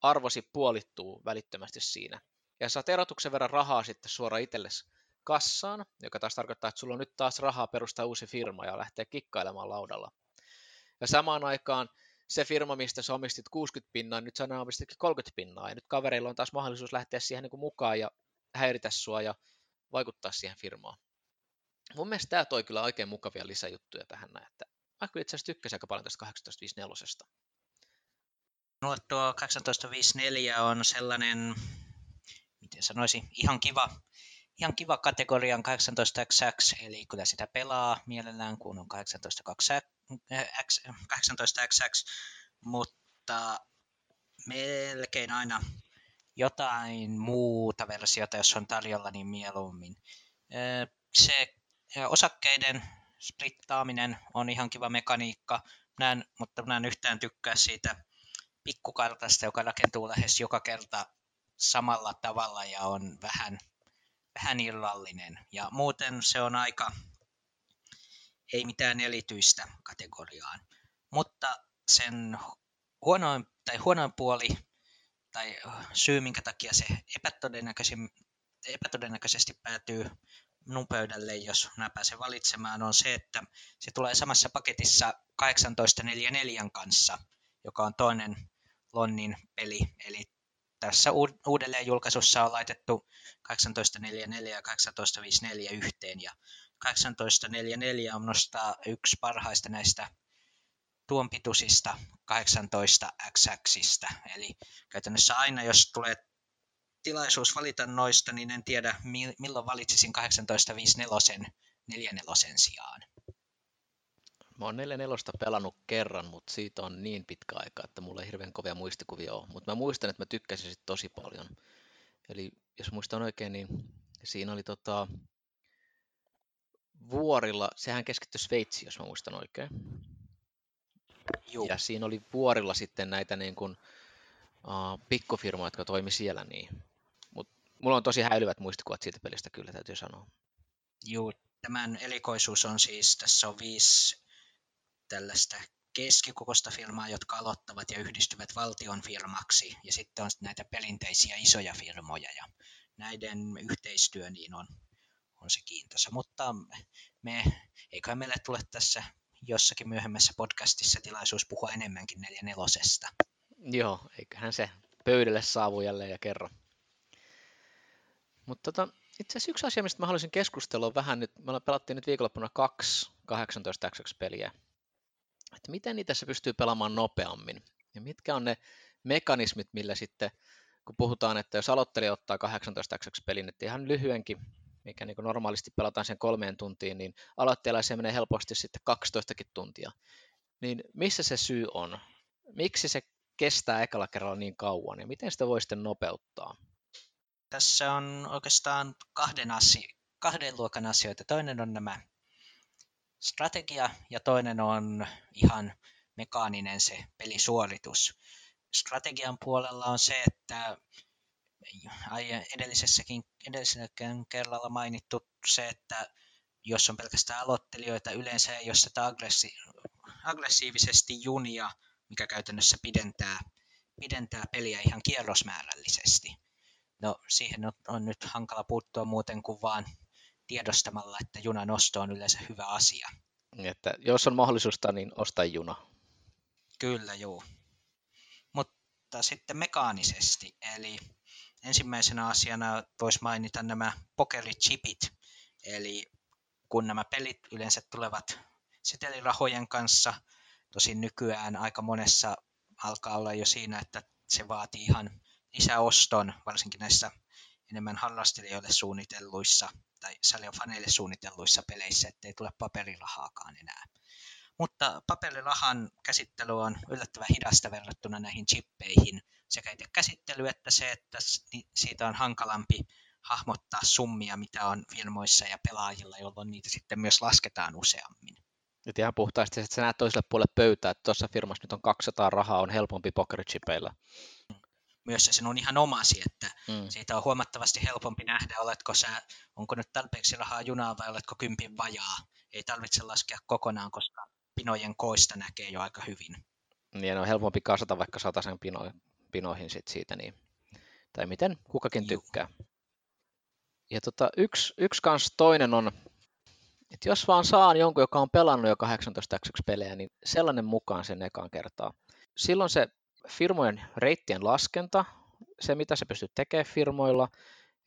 S1: arvosi puolittuu välittömästi siinä. Ja saat erotuksen verran rahaa sitten suoraan itsellesi kassaan, joka taas tarkoittaa, että sulla on nyt taas rahaa perustaa uusi firma ja lähteä kikkailemaan laudalla. Ja samaan aikaan se firma, mistä sä omistit 60 pinnaa, nyt sä omistitkin 30 pinnaa, ja nyt kavereilla on taas mahdollisuus lähteä siihen niin kuin mukaan ja häiritä sua ja vaikuttaa siihen firmaan. Mun mielestä tämä toi kyllä oikein mukavia lisäjuttuja tähän näin, että mä kyllä itse asiassa tykkäsin aika paljon tästä 1854.
S2: Mulle tuo 1854 on sellainen, miten sanoisin, ihan kiva, ihan kiva kategorian 18XX, eli kyllä sitä pelaa mielellään, kun on 18XX, mutta melkein aina jotain muuta versiota, jos on tarjolla, niin mieluummin. Se osakkeiden splittaaminen on ihan kiva mekaniikka, näen, mutta näen yhtään tykkää siitä pikkukartasta, joka rakentuu lähes joka kerta samalla tavalla ja on vähän, vähän illallinen. Ja muuten se on aika, ei mitään erityistä kategoriaan. Mutta sen huonoin, tai huonoin puoli tai syy, minkä takia se epätodennäköisesti päätyy minun pöydälle, jos minä pääsen valitsemaan, on se, että se tulee samassa paketissa 1844 kanssa, joka on toinen Lonnin peli. Eli tässä uudelleen julkaisussa on laitettu 1844 ja 1854 yhteen. Ja 1844 on minusta yksi parhaista näistä tuon pituisista 18 XX. Eli käytännössä aina, jos tulee tilaisuus valita noista, niin en tiedä milloin valitsisin 1854 44 sijaan.
S1: Mä oon 44 pelannut kerran, mutta siitä on niin pitkä aika, että mulla ei hirveän kovia muistikuvia ole. Mutta mä muistan, että mä tykkäsin sit tosi paljon. Eli jos muistan oikein, niin siinä oli tota, vuorilla, sehän keskittyi Sveitsiin, jos mä muistan oikein. Juu. Ja siinä oli vuorilla sitten näitä niin kuin, uh, pikkufirmoja, jotka toimi siellä. Niin. Mut mulla on tosi häilyvät muistikuvat siitä pelistä kyllä, täytyy sanoa.
S2: Joo, tämän elikoisuus on siis, tässä on viisi tällaista keskikokoista firmaa, jotka aloittavat ja yhdistyvät valtion firmaksi, ja sitten on näitä perinteisiä isoja firmoja, ja näiden yhteistyö niin on, on se kiintoisa. Mutta me, eiköhän meille tule tässä jossakin myöhemmässä podcastissa tilaisuus puhua enemmänkin nelosesta.
S1: Joo, eiköhän se pöydälle saavu jälleen ja kerro. Mutta tota, itse asiassa yksi asia, mistä mä haluaisin keskustella vähän nyt, me pelattiin nyt viikonloppuna kaksi 18 peliä että miten niitä se pystyy pelaamaan nopeammin ja mitkä on ne mekanismit, millä sitten, kun puhutaan, että jos aloittelija ottaa 18 pelin, että ihan lyhyenkin, mikä niin normaalisti pelataan sen kolmeen tuntiin, niin aloittelijalla se menee helposti sitten 12 tuntia. Niin missä se syy on? Miksi se kestää ekalla kerralla niin kauan ja miten sitä voi sitten nopeuttaa?
S2: Tässä on oikeastaan kahden, asio- kahden luokan asioita. Toinen on nämä strategia ja toinen on ihan mekaaninen se pelisuoritus. Strategian puolella on se, että edellisessäkin, edelliselläkin kerralla mainittu se, että jos on pelkästään aloittelijoita, yleensä ei ole aggressi- aggressiivisesti junia, mikä käytännössä pidentää, pidentää peliä ihan kierrosmäärällisesti. No siihen on, on nyt hankala puuttua muuten kuin vaan tiedostamalla, että junan osto on yleensä hyvä asia.
S1: Niin, että jos on mahdollisuutta, niin osta juna.
S2: Kyllä, joo. Mutta sitten mekaanisesti, eli ensimmäisenä asiana voisi mainita nämä pokerichipit, eli kun nämä pelit yleensä tulevat setelirahojen kanssa, tosin nykyään aika monessa alkaa olla jo siinä, että se vaatii ihan lisäoston, varsinkin näissä enemmän harrastelijoille suunnitelluissa tai faneille suunnitelluissa peleissä, ettei tule paperirahaakaan enää. Mutta paperirahan käsittely on yllättävän hidasta verrattuna näihin chippeihin. Sekä itse käsittely että se, että siitä on hankalampi hahmottaa summia, mitä on firmoissa ja pelaajilla, jolloin niitä sitten myös lasketaan useammin.
S1: Nyt ihan puhtaasti, että sä näet toiselle puolelle pöytää, että tuossa firmassa nyt on 200 rahaa, on helpompi pokerichipeillä
S2: myös se sinun ihan omasi, että mm. siitä on huomattavasti helpompi nähdä, oletko sä, onko nyt tarpeeksi rahaa junaa vai oletko kympin vajaa. Ei tarvitse laskea kokonaan, koska pinojen koista näkee jo aika hyvin.
S1: Niin, on helpompi kasata vaikka sen pinoja, pinoihin sit siitä, niin, tai miten kukakin tykkää. Ja tota, yksi, yksi kans toinen on, että jos vaan saan jonkun, joka on pelannut jo 18 pelejä, niin sellainen mukaan sen ekaan kertaa. Silloin se firmojen reittien laskenta, se mitä se pystyy tekemään firmoilla,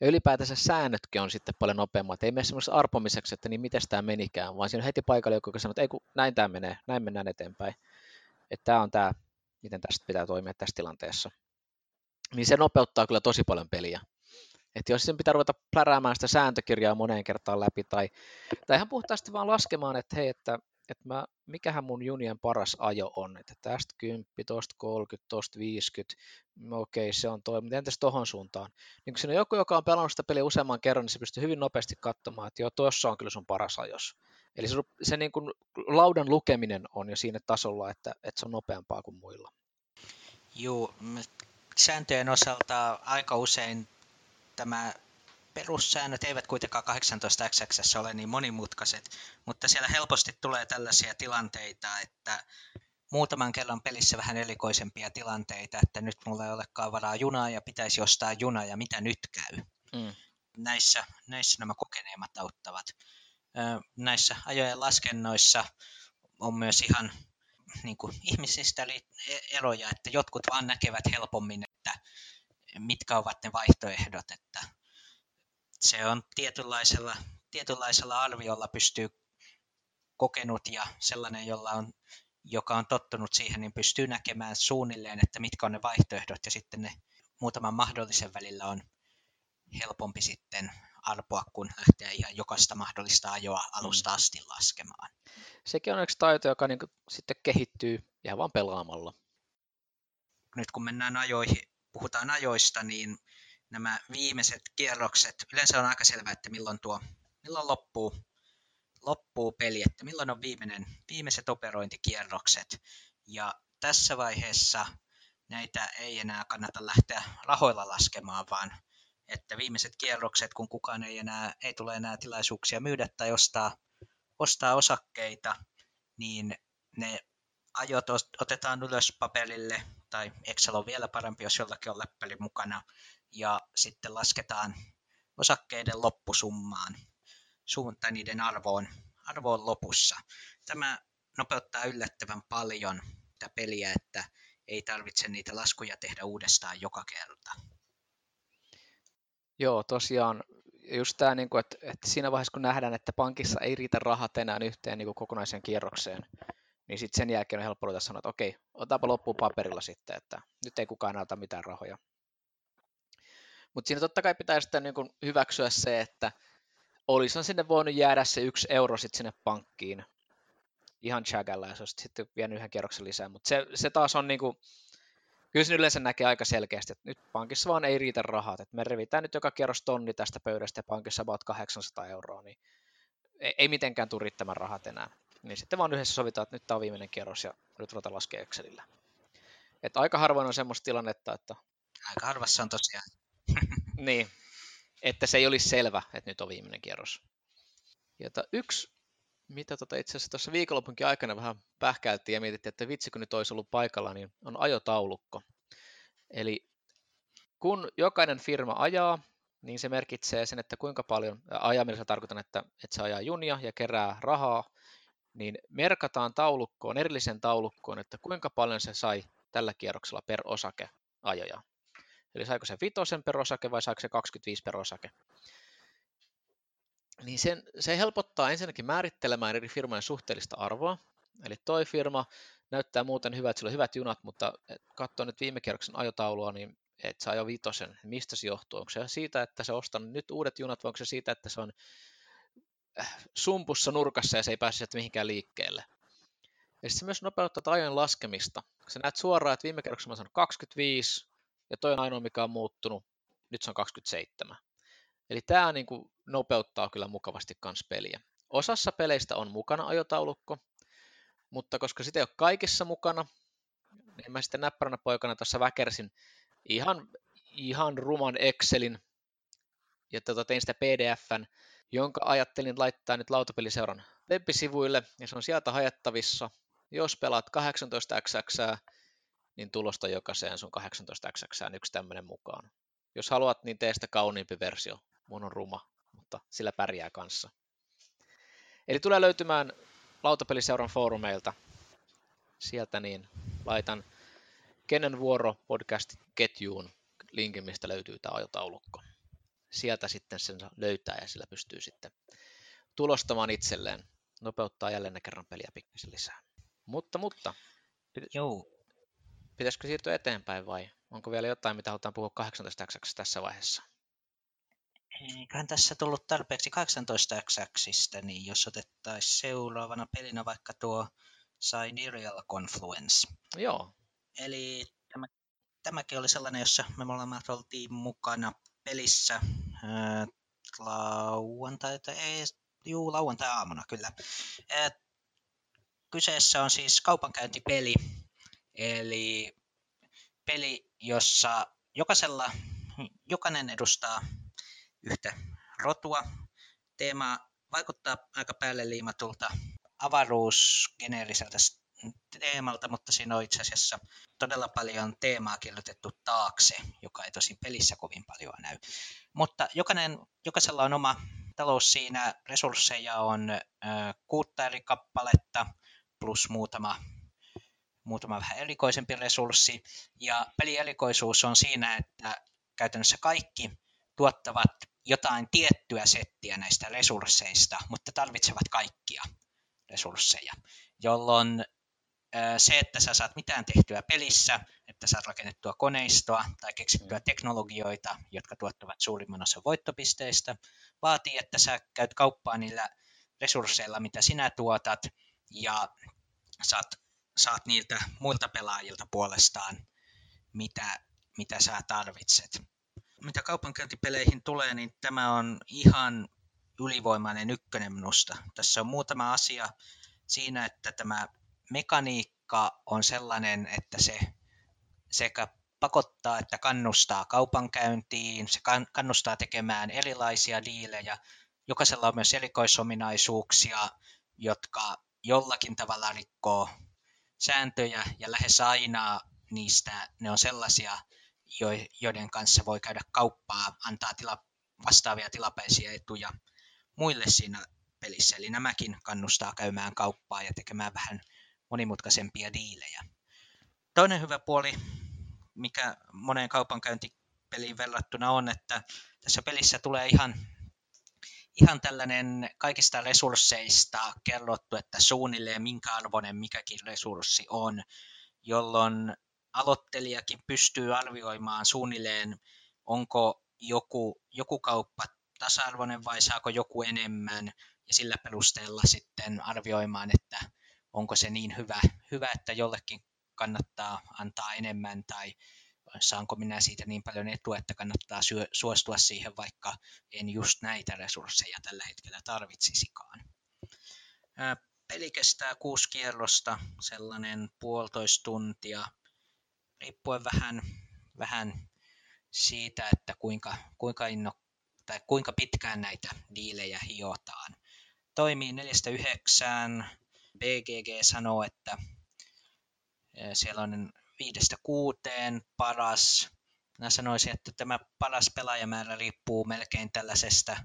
S1: ja ylipäätänsä säännötkin on sitten paljon nopeammat. Ei mene semmoisessa arpomiseksi, että niin miten tämä menikään, vaan siinä on heti paikalla joku, joka sanoo, että ei kun näin tämä menee, näin mennään eteenpäin. Että tämä on tämä, miten tästä pitää toimia tässä tilanteessa. Niin se nopeuttaa kyllä tosi paljon peliä. Että jos sen pitää ruveta pläräämään sitä sääntökirjaa moneen kertaan läpi, tai, tai ihan puhtaasti vaan laskemaan, että hei, että, että mä, mikähän mun junien paras ajo on, että tästä 10, tosta 30, tosta 50, no okei, se on toi, mutta entäs tohon suuntaan? Niin kun siinä on joku, joka on pelannut sitä peliä useamman kerran, niin se pystyy hyvin nopeasti katsomaan, että joo, tuossa on kyllä sun paras ajos. Eli se, se niin kuin laudan lukeminen on jo siinä tasolla, että, että se on nopeampaa kuin muilla.
S2: Joo, sääntöjen osalta aika usein tämä perussäännöt eivät kuitenkaan 18xx ole niin monimutkaiset, mutta siellä helposti tulee tällaisia tilanteita, että muutaman kerran pelissä vähän erikoisempia tilanteita, että nyt mulla ei olekaan varaa junaa ja pitäisi ostaa juna ja mitä nyt käy. Mm. Näissä, näissä nämä kokeneemmat auttavat. Näissä ajojen laskennoissa on myös ihan niin kuin ihmisistä eroja, että jotkut vaan näkevät helpommin, että mitkä ovat ne vaihtoehdot, että se on tietynlaisella, tietynlaisella arviolla pystyy kokenut ja sellainen, jolla on, joka on tottunut siihen, niin pystyy näkemään suunnilleen, että mitkä on ne vaihtoehdot ja sitten ne muutaman mahdollisen välillä on helpompi sitten arpoa, kun lähtee ihan jokaista mahdollista ajoa alusta mm. asti laskemaan.
S1: Sekin on yksi taito, joka niin sitten kehittyy ihan vaan pelaamalla.
S2: Nyt kun mennään ajoihin, puhutaan ajoista, niin nämä viimeiset kierrokset, yleensä on aika selvää, että milloin, tuo, milloin loppuu, loppuu peli, että milloin on viimeinen, viimeiset operointikierrokset. Ja tässä vaiheessa näitä ei enää kannata lähteä rahoilla laskemaan, vaan että viimeiset kierrokset, kun kukaan ei enää ei tule enää tilaisuuksia myydä tai ostaa, ostaa osakkeita, niin ne ajot otetaan ylös paperille, tai Excel on vielä parempi, jos jollakin on läppäri mukana, ja sitten lasketaan osakkeiden loppusummaan, suunta niiden arvoon, arvoon lopussa. Tämä nopeuttaa yllättävän paljon tätä peliä, että ei tarvitse niitä laskuja tehdä uudestaan joka kerta.
S1: Joo, tosiaan just tämä, niin että, että siinä vaiheessa kun nähdään, että pankissa ei riitä rahat enää yhteen niin kuin kokonaiseen kierrokseen, niin sitten sen jälkeen on helppo ruveta sanoa, että okei, otapa loppuun paperilla sitten, että nyt ei kukaan näytä mitään rahoja. Mutta siinä totta kai pitää sitten niin kuin hyväksyä se, että olisihan sinne voinut jäädä se yksi euro sitten sinne pankkiin ihan chagalla ja se olisi sitten vienyt yhden kierroksen lisää, mutta se, se taas on niin kuin, kyllä se yleensä näkee aika selkeästi, että nyt pankissa vaan ei riitä rahat, että me revitään nyt joka kierros tonni tästä pöydästä ja pankissa about 800 euroa, niin ei, ei mitenkään tule riittämään rahat enää. Niin sitten vaan yhdessä sovitaan, että nyt tämä on viimeinen kierros ja nyt ruvetaan laskea Excelillä. Että aika harvoin on semmoista tilannetta, että...
S2: Aika harvassa on tosiaan.
S1: Niin, että se ei olisi selvä, että nyt on viimeinen kierros. Ja yksi, mitä tota itse asiassa tuossa viikonlopunkin aikana vähän pähkäiltiin ja mietittiin, että vitsi kun nyt olisi ollut paikalla, niin on ajotaulukko. Eli kun jokainen firma ajaa, niin se merkitsee sen, että kuinka paljon, ajamilla tarkoitan, että, että se ajaa junia ja kerää rahaa, niin merkataan taulukkoon, erillisen taulukkoon, että kuinka paljon se sai tällä kierroksella per osake ajoja. Eli saiko se vitosen per osake vai saiko se 25 per osake. Niin sen, se helpottaa ensinnäkin määrittelemään eri firmojen suhteellista arvoa. Eli toi firma näyttää muuten hyvät, sillä on hyvät junat, mutta katsoa nyt viime kierroksen ajotaulua, niin että se ajo vitosen. Mistä se johtuu? Onko se siitä, että se ostaa nyt uudet junat, vai onko se siitä, että se on äh, sumpussa nurkassa ja se ei pääse sieltä mihinkään liikkeelle? Ja se myös nopeuttaa ajan laskemista. Sä näet suoraan, että viime kerroksessa mä sanon 25, ja toi on ainoa, mikä on muuttunut. Nyt se on 27. Eli tämä niin kuin nopeuttaa kyllä mukavasti kans peliä. Osassa peleistä on mukana ajotaulukko, mutta koska sitä ei ole kaikissa mukana, niin mä sitten näppäränä poikana tuossa väkersin ihan, ihan ruman Excelin ja tota, tein sitä PDFn, jonka ajattelin laittaa nyt lautapeliseuran web-sivuille ja se on sieltä hajattavissa. Jos pelaat 18xx niin tulosta jokaiseen sun 18x yksi tämmöinen mukaan. Jos haluat, niin tee sitä kauniimpi versio. Mun on ruma, mutta sillä pärjää kanssa. Eli tulee löytymään Lautapeliseuran foorumeilta. Sieltä niin laitan Kenen vuoro podcast ketjuun linkin, mistä löytyy tämä ajotaulukko. Sieltä sitten sen löytää ja sillä pystyy sitten tulostamaan itselleen. Nopeuttaa jälleen kerran peliä pikkasen lisää. Mutta, mutta.
S2: Joo.
S1: Pitäisikö siirtyä eteenpäin vai onko vielä jotain, mitä halutaan puhua 18 x tässä vaiheessa?
S2: Eiköhän tässä tullut tarpeeksi 18 x niin jos otettaisiin seuraavana pelinä vaikka tuo Sidereal Confluence.
S1: Joo.
S2: Eli tämä, tämäkin oli sellainen, jossa me molemmat oltiin mukana pelissä ää, lauantai, ei, juu, lauantai-aamuna kyllä. Ää, kyseessä on siis kaupankäyntipeli, eli peli, jossa jokaisella, jokainen edustaa yhtä rotua. Teema vaikuttaa aika päälle liimatulta avaruusgeneeriseltä teemalta, mutta siinä on itse asiassa todella paljon teemaa kirjoitettu taakse, joka ei tosin pelissä kovin paljon näy. Mutta jokainen, jokaisella on oma talous siinä, resursseja on äh, kuutta eri kappaletta plus muutama, muutama vähän erikoisempi resurssi. Ja pelierikoisuus on siinä, että käytännössä kaikki tuottavat jotain tiettyä settiä näistä resursseista, mutta tarvitsevat kaikkia resursseja, jolloin se, että sä saat mitään tehtyä pelissä, että saat rakennettua koneistoa tai keksittyä mm. teknologioita, jotka tuottavat suurimman osan voittopisteistä, vaatii, että sä käyt kauppaa niillä resursseilla, mitä sinä tuotat, ja saat, saat niiltä muilta pelaajilta puolestaan, mitä, mitä sä tarvitset. Mitä kaupankäyntipeleihin tulee, niin tämä on ihan ylivoimainen ykkönen minusta. Tässä on muutama asia siinä, että tämä mekaniikka on sellainen, että se sekä pakottaa että kannustaa kaupankäyntiin, se kannustaa tekemään erilaisia diilejä. Jokaisella on myös erikoisominaisuuksia, jotka jollakin tavalla rikkoo sääntöjä ja lähes aina niistä ne on sellaisia, joiden kanssa voi käydä kauppaa, antaa tila, vastaavia tilapäisiä etuja muille siinä pelissä. Eli nämäkin kannustaa käymään kauppaa ja tekemään vähän monimutkaisempia diilejä. Toinen hyvä puoli, mikä moneen kaupankäyntipeliin verrattuna on, että tässä pelissä tulee ihan, ihan tällainen kaikista resursseista kerrottu, että suunnilleen minkä arvoinen mikäkin resurssi on, jolloin aloittelijakin pystyy arvioimaan suunnilleen, onko joku, joku kauppa tasa-arvoinen vai saako joku enemmän, ja sillä perusteella sitten arvioimaan, että onko se niin hyvä, hyvä, että jollekin kannattaa antaa enemmän tai saanko minä siitä niin paljon etua, että kannattaa syö, suostua siihen, vaikka en just näitä resursseja tällä hetkellä tarvitsisikaan. Peli kestää kuusi kierrosta, sellainen puolitoista tuntia, riippuen vähän, vähän siitä, että kuinka, kuinka, inno, tai kuinka pitkään näitä diilejä hiotaan. Toimii 4-9, BGG sanoo, että siellä on viidestä kuuteen paras. Mä sanoisin, että tämä paras pelaajamäärä riippuu melkein tällaisesta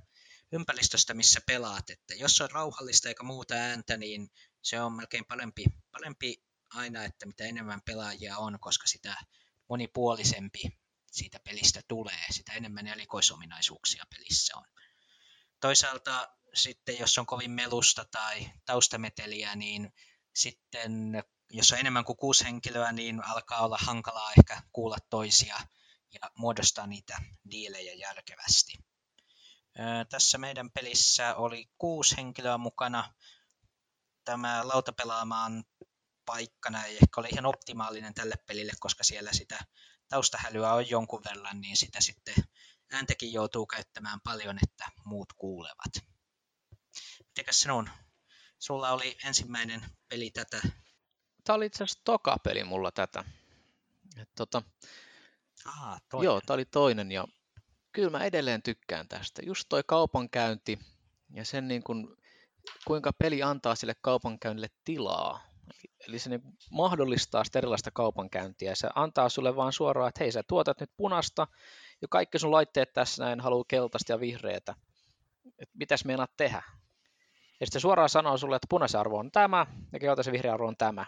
S2: ympäristöstä, missä pelaat. Että jos on rauhallista eikä muuta ääntä, niin se on melkein parempi, parempi aina, että mitä enemmän pelaajia on, koska sitä monipuolisempi siitä pelistä tulee, sitä enemmän erikoisominaisuuksia pelissä on. Toisaalta sitten jos on kovin melusta tai taustameteliä, niin sitten jos on enemmän kuin kuusi henkilöä, niin alkaa olla hankalaa ehkä kuulla toisia ja muodostaa niitä diilejä järkevästi. Tässä meidän pelissä oli kuusi henkilöä mukana. Tämä lautapelaamaan paikkana ei ehkä ole ihan optimaalinen tälle pelille, koska siellä sitä taustahälyä on jonkun verran, niin sitä sitten ääntäkin joutuu käyttämään paljon, että muut kuulevat. Mitenkäs sinun? Sulla oli ensimmäinen peli tätä.
S1: Tämä oli itse asiassa toka peli mulla tätä. Et tota,
S2: Aha, toinen.
S1: Joo, tämä oli toinen ja kyllä mä edelleen tykkään tästä. Just toi kaupankäynti ja sen niin kuin, kuinka peli antaa sille kaupankäynnille tilaa. Eli se niin mahdollistaa sitä erilaista kaupankäyntiä ja se antaa sulle vaan suoraan, että hei sä tuotat nyt punasta ja kaikki sun laitteet tässä näin haluaa keltaista ja vihreätä. Että mitäs meinaat tehdä? Ja sitten se suoraan sanoo sulle, että punaisen arvo on tämä ja keltaisen vihreä arvo on tämä.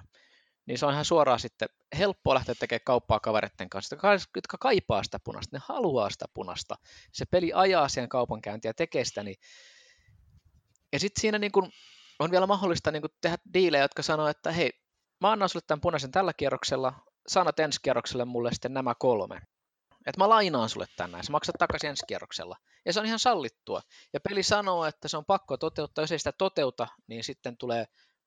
S1: Niin se on ihan suoraan sitten helppoa lähteä tekemään kauppaa kavereiden kanssa, jotka kaipaa sitä punasta, ne haluaa sitä punasta. Se peli ajaa siihen kaupankäyntiä tekee sitä, niin ja sitten siinä niin kun on vielä mahdollista niin kun tehdä diilejä, jotka sanoo, että hei, mä annan sulle tämän punaisen tällä kierroksella, sanot ensi kierrokselle mulle sitten nämä kolme. Että mä lainaan sulle tänään, sä maksat takaisin ensi kierroksella. Ja se on ihan sallittua. Ja peli sanoo, että se on pakko toteuttaa, jos ei sitä toteuta, niin sitten tulee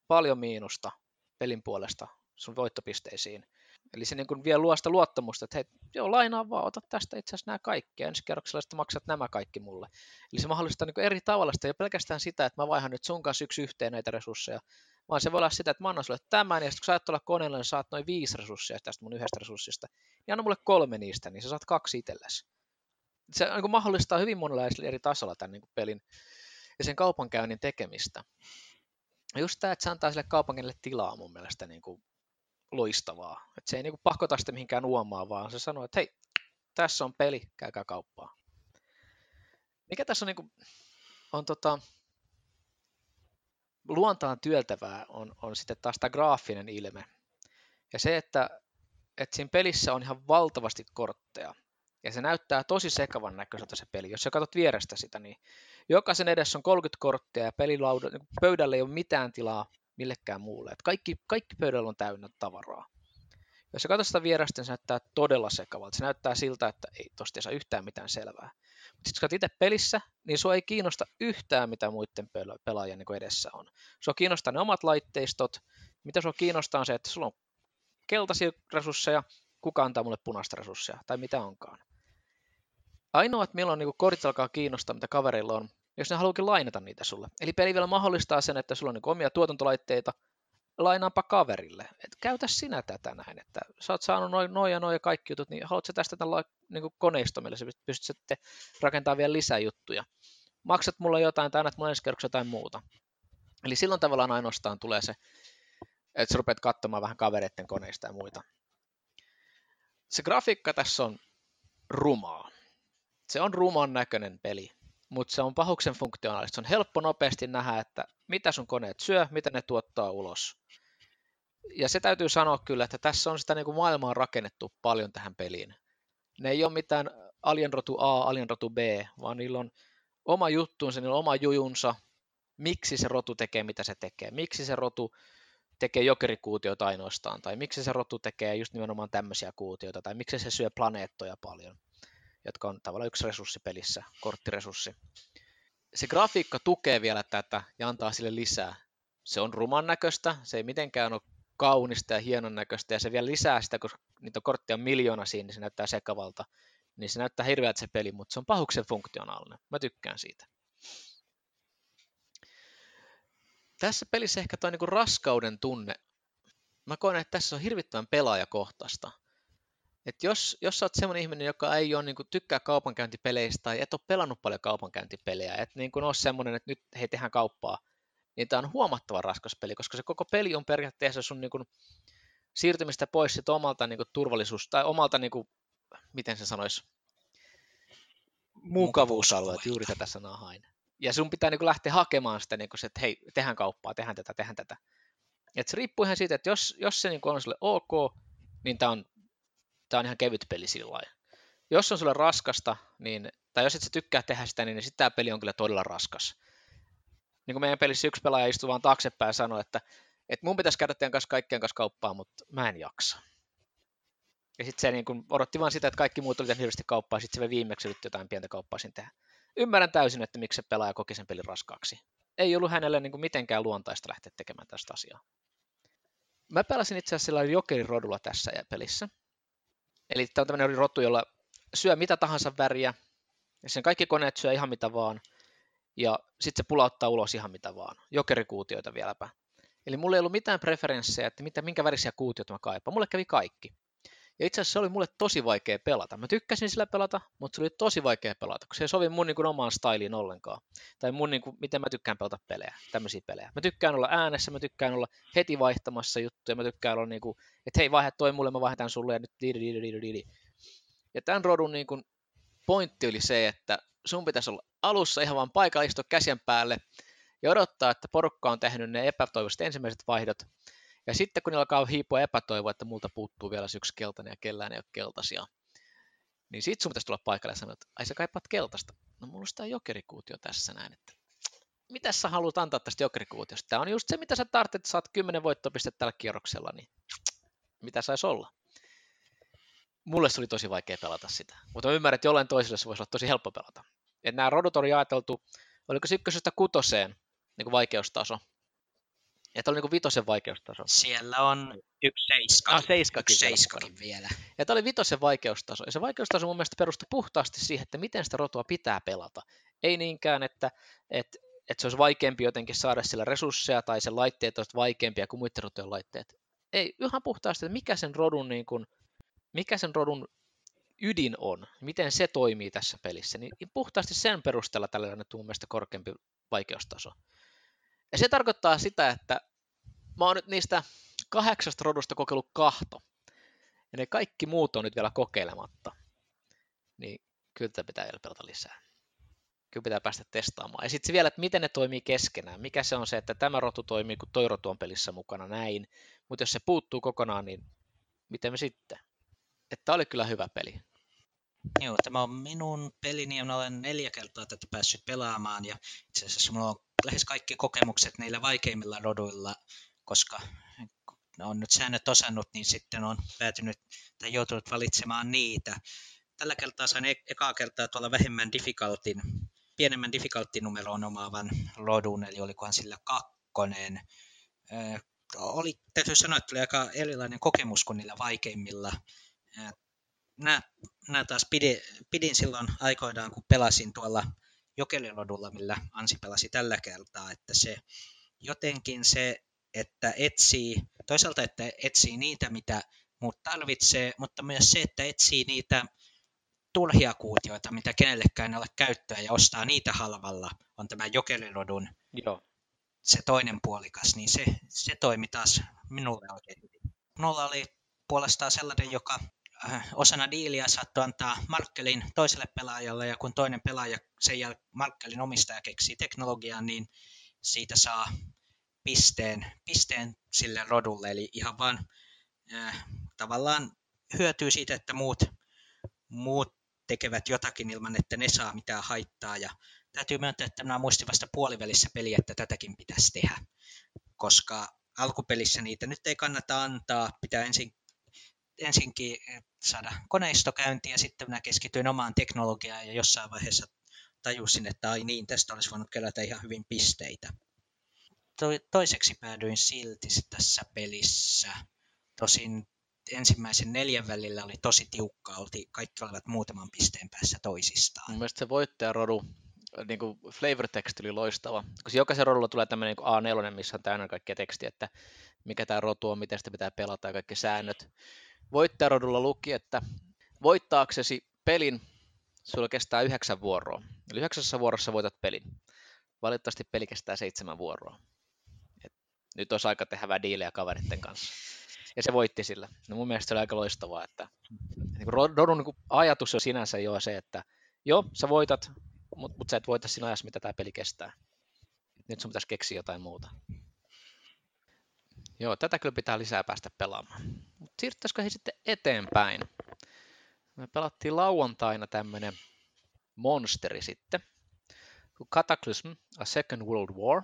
S1: paljon miinusta pelin puolesta sun voittopisteisiin. Eli se niin vie luo sitä luottamusta, että hei, joo, lainaa vaan, ota tästä itse asiassa nämä kaikki, ja ensi kerroksella sitten maksat nämä kaikki mulle. Eli se mahdollistaa niin eri tavalla sitä, ei pelkästään sitä, että mä vaihan nyt sun kanssa yksi yhteen näitä resursseja, vaan se voi olla sitä, että mä annan sulle tämän, ja sitten kun sä ajat tuolla koneella, niin saat noin viisi resursseja tästä mun yhdestä resurssista, niin anna mulle kolme niistä, niin sä saat kaksi itsellesi. Se niin kuin mahdollistaa hyvin monella eri tasolla tämän niin kuin pelin ja sen kaupankäynnin tekemistä. Just tämä, että se antaa sille kaupankäynnille tilaa mun mielestä niin kuin loistavaa. Et se ei niinku pakota sitä mihinkään uomaan, vaan se sanoo, että hei, tässä on peli, käykää kauppaa. Mikä tässä on, niinku, on tota, luontaan työltävää, on, on sitten taas tämä graafinen ilme. Ja se, että, että siinä pelissä on ihan valtavasti kortteja. Ja se näyttää tosi sekavan näköiseltä se peli. Jos sä katsot vierestä sitä, niin jokaisen edessä on 30 korttia ja pelilauda, pöydällä ei ole mitään tilaa millekään muulle. Et kaikki, kaikki pöydällä on täynnä tavaraa. Jos sä katsot sitä vierestä, niin se näyttää todella sekavalta. Se näyttää siltä, että ei tosta saa yhtään mitään selvää. Sitten kun itse pelissä, niin sua ei kiinnosta yhtään, mitä muiden pelaajien niin edessä on. Sua kiinnostaa ne omat laitteistot. Mitä sua kiinnostaa on se, että sulla on keltaisia resursseja, kuka antaa mulle punaista resursseja, tai mitä onkaan. Ainoa, että milloin niin kortit alkaa kiinnostaa, mitä kaverilla on, jos ne haluakin lainata niitä sulle. Eli peli vielä mahdollistaa sen, että sulla on niin omia tuotantolaitteita, lainaanpa kaverille. Et käytä sinä tätä näin, että sä oot saanut noin noi ja noin ja kaikki jutut, niin haluatko tästä tämän niin koneisto, millä sä pystyt sitten rakentamaan vielä lisää juttuja. Maksat mulle jotain tai annat mulle ensi jotain muuta. Eli silloin tavallaan ainoastaan tulee se, että sä rupeat katsomaan vähän kavereiden koneista ja muita. Se grafiikka tässä on rumaa. Se on ruman näköinen peli mutta se on pahuksen funktionaalista. Se on helppo nopeasti nähdä, että mitä sun koneet syö, mitä ne tuottaa ulos. Ja se täytyy sanoa kyllä, että tässä on sitä niin kuin maailmaa rakennettu paljon tähän peliin. Ne ei ole mitään alienrotu A, alienrotu B, vaan niillä on oma juttuunsa, niillä on oma jujunsa, miksi se rotu tekee, mitä se tekee, miksi se rotu tekee jokerikuutioita ainoastaan, tai miksi se rotu tekee just nimenomaan tämmöisiä kuutioita, tai miksi se syö planeettoja paljon jotka on tavallaan yksi resurssi pelissä, korttiresurssi. Se grafiikka tukee vielä tätä ja antaa sille lisää. Se on ruman näköistä, se ei mitenkään ole kaunista ja hienon näköistä, ja se vielä lisää sitä, koska niitä kortteja on miljoona siinä, niin se näyttää sekavalta. Niin se näyttää hirveältä se peli, mutta se on pahuksen funktionaalinen. Mä tykkään siitä. Tässä pelissä ehkä tuo niinku raskauden tunne. Mä koen, että tässä on hirvittävän pelaajakohtaista että jos, jos sä oot semmoinen ihminen, joka ei ole, niin kuin, tykkää kaupankäyntipeleistä tai et ole pelannut paljon kaupankäyntipelejä, et niin kuin ole semmoinen, että nyt hei tehdään kauppaa, niin tämä on huomattavan raskas peli, koska se koko peli on periaatteessa sun niin kuin, siirtymistä pois sit omalta niin kuin, turvallisuus, tai omalta, niin kuin, miten se sanoisi, mukavuusalueet, juuri tätä sanaa hain. Ja sun pitää niin kuin, lähteä hakemaan sitä, niin kuin, että hei, tehdään kauppaa, tehdään tätä, tehdään tätä. Et se riippuu ihan siitä, että jos, jos se niin kuin, on sulle ok, niin tämä on tämä on ihan kevyt peli sillä. Jos on sulle raskasta, niin, tai jos et sä tykkää tehdä sitä, niin sitten tämä peli on kyllä todella raskas. Niin kuin meidän pelissä yksi pelaaja istui vaan taaksepäin ja sanoi, että, että mun pitäisi käydä teidän kanssa kaikkien kanssa kauppaa, mutta mä en jaksa. Ja sitten se niin kun odotti vaan sitä, että kaikki muut oli hirveästi kauppaa, sitten se viimeksi yritti jotain pientä kauppaa siinä tehdä. Ymmärrän täysin, että miksi se pelaaja koki sen pelin raskaaksi. Ei ollut hänelle niin kuin mitenkään luontaista lähteä tekemään tästä asiaa. Mä pelasin itse asiassa sillä jokerin rodulla tässä pelissä. Eli tämä on tämmöinen rotu, jolla syö mitä tahansa väriä, ja sen kaikki koneet syö ihan mitä vaan, ja sitten se pulauttaa ulos ihan mitä vaan, jokerikuutioita vieläpä. Eli mulla ei ollut mitään preferenssejä, että mitä, minkä värisiä kuutioita mä kaipaan. Mulle kävi kaikki. Ja itse asiassa se oli mulle tosi vaikea pelata. Mä tykkäsin sillä pelata, mutta se oli tosi vaikea pelata, koska se ei sovi mun niin kuin, omaan styliin ollenkaan. Tai mun, niin kuin, miten mä tykkään pelata pelejä, tämmöisiä pelejä. Mä tykkään olla äänessä, mä tykkään olla heti vaihtamassa juttuja, mä tykkään olla niin kuin, että hei, vaihda toi mulle, mä vaihdan sulle ja nyt di, di, di, di, di. Ja tämän rodun niin kuin, pointti oli se, että sun pitäisi olla alussa ihan vaan paikalla istua käsien päälle ja odottaa, että porukka on tehnyt ne epätoivoiset ensimmäiset vaihdot, ja sitten kun ne alkaa hiipua epätoivoa, että multa puuttuu vielä yksi keltainen ja kellään ei ole keltaisia, niin sit sun pitäisi tulla paikalle ja sanoa, että ai sä kaipaat keltaista. No mulla on sitä jokerikuutio tässä näin, että mitä sä haluat antaa tästä jokerikuutiosta? Tämä on just se, mitä sä tarvitset, että saat 10 voittopistettä tällä kierroksella, niin mitä saisi olla? Mulle se oli tosi vaikea pelata sitä, mutta mä ymmärrän, että jollain toiselle se voisi olla tosi helppo pelata. Että nämä rodut oli ajateltu, oliko se ykkösestä kutoseen niin kuin vaikeustaso, että oli niin vitosen vaikeustaso.
S2: Siellä on yksi seiska.
S1: Ah, seiskakin,
S2: yksi seiskakin vielä.
S1: Ja tämä oli vitosen vaikeustaso. Ja se vaikeustaso mun mielestä perustui puhtaasti siihen, että miten sitä rotua pitää pelata. Ei niinkään, että, että, että se olisi vaikeampi jotenkin saada sillä resursseja tai sen laitteet olisivat vaikeampia kuin muiden rotujen laitteet. Ei, ihan puhtaasti, että mikä sen rodun, niin kuin, mikä sen rodun ydin on, miten se toimii tässä pelissä, niin puhtaasti sen perusteella tällä on annettu mun mielestä korkeampi vaikeustaso. Ja se tarkoittaa sitä, että mä oon nyt niistä kahdeksasta rodusta kokeillut kahto. Ja ne kaikki muut on nyt vielä kokeilematta. Niin kyllä tätä pitää vielä pelata lisää. Kyllä pitää päästä testaamaan. Ja sitten vielä, että miten ne toimii keskenään. Mikä se on se, että tämä rotu toimii, kun toi rotu on pelissä mukana näin. Mutta jos se puuttuu kokonaan, niin miten me sitten? Että oli kyllä hyvä peli.
S2: Joo, tämä on minun pelini ja olen neljä kertaa tätä päässyt pelaamaan ja itse asiassa minulla on lähes kaikki kokemukset niillä vaikeimmilla roduilla, koska on nyt säännöt osannut, niin sitten on päätynyt tai joutunut valitsemaan niitä. Tällä kertaa sain e- ekaa kertaa tuolla vähemmän difficultin, pienemmän difficultin numeroon omaavan rodun, eli olikohan sillä kakkonen. Ö, oli, täytyy sanoa, että tuli aika erilainen kokemus kuin niillä vaikeimmilla. Nämä, nämä taas pidin, pidin silloin aikoinaan, kun pelasin tuolla jokelilodulla, millä Ansi pelasi tällä kertaa, että se jotenkin se, että etsii, toisaalta että etsii niitä, mitä muut tarvitsee, mutta myös se, että etsii niitä turhia kuutioita, mitä kenellekään ei ole käyttöä ja ostaa niitä halvalla, on tämä jokelilodun Joo. se toinen puolikas, niin se, se toimi taas minulle oikein hyvin. Minulla oli puolestaan sellainen, joka osana diiliä saattoi antaa Markkelin toiselle pelaajalle, ja kun toinen pelaaja, sen jälkeen Markkelin omistaja keksii teknologiaa, niin siitä saa pisteen, pisteen sille rodulle, eli ihan vaan äh, tavallaan hyötyy siitä, että muut, muut tekevät jotakin ilman, että ne saa mitään haittaa, ja täytyy myöntää, että minä muistin vasta puolivälissä peliä, että tätäkin pitäisi tehdä, koska alkupelissä niitä nyt ei kannata antaa, pitää ensin ensinkin eh, saada koneisto käyntiin ja sitten minä keskityin omaan teknologiaan ja jossain vaiheessa tajusin, että ai niin, tästä olisi voinut kerätä ihan hyvin pisteitä. Toiseksi päädyin silti tässä pelissä. Tosin ensimmäisen neljän välillä oli tosi tiukka, olti, kaikki olivat muutaman pisteen päässä toisistaan.
S1: Mun mielestä se voittajarodu, niin kuin flavor text oli loistava, koska jokaisen rodulla tulee tämmöinen niin A4, missä on täynnä kaikkia tekstiä, että mikä tämä rotu on, miten sitä pitää pelata ja kaikki säännöt voittajarodulla luki, että voittaaksesi pelin sulla kestää yhdeksän vuoroa. Eli yhdeksässä vuorossa voitat pelin. Valitettavasti peli kestää seitsemän vuoroa. Et nyt olisi aika tehdä vädiilejä kaveritten kanssa. Ja se voitti sillä. No mun mielestä se oli aika loistavaa, että niin Rodun niin ajatus on sinänsä jo se, että joo, sä voitat, mutta mut sä et voita siinä ajassa, mitä tämä peli kestää. Nyt sun pitäisi keksiä jotain muuta. Joo, tätä kyllä pitää lisää päästä pelaamaan. Mutta siirryttäisikö he sitten eteenpäin? Me pelattiin lauantaina tämmönen monsteri sitten. Cataclysm, A Second World War.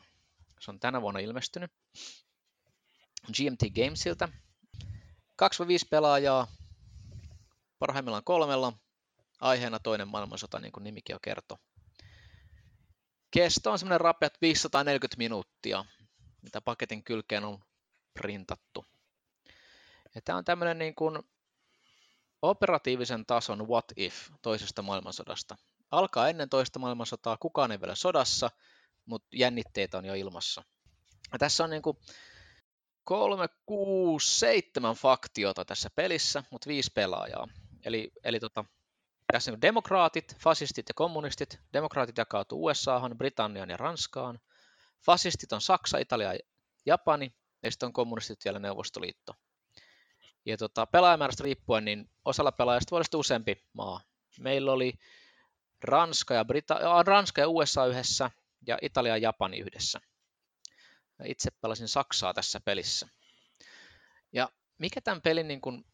S1: Se on tänä vuonna ilmestynyt. GMT Gamesilta. 2-5 pelaajaa, parhaimmillaan kolmella. Aiheena toinen maailmansota, niin kuin nimikin jo kertoo. Kesto on semmoinen rapeat 540 minuuttia, mitä paketin kylkeen on printattu. Ja tämä on tämmöinen niin kuin operatiivisen tason what if toisesta maailmansodasta. Alkaa ennen toista maailmansotaa, kukaan ei vielä sodassa, mutta jännitteitä on jo ilmassa. Ja tässä on niin kuin kolme, kuusi, seitsemän faktiota tässä pelissä, mutta viisi pelaajaa. Eli, eli tota, tässä on demokraatit, fasistit ja kommunistit. Demokraatit jakautuu USAhan, Britanniaan ja Ranskaan. Fasistit on Saksa, Italia ja Japani. Ja sitten on kommunistit vielä Neuvostoliitto. Ja tota, pelaajamäärästä riippuen, niin osalla pelaajista voi olla useampi maa. Meillä oli Ranska ja, Brita- Ranska ja USA yhdessä ja Italia ja Japani yhdessä. Itse pelasin Saksaa tässä pelissä. Ja mikä tämän pelin niin kuin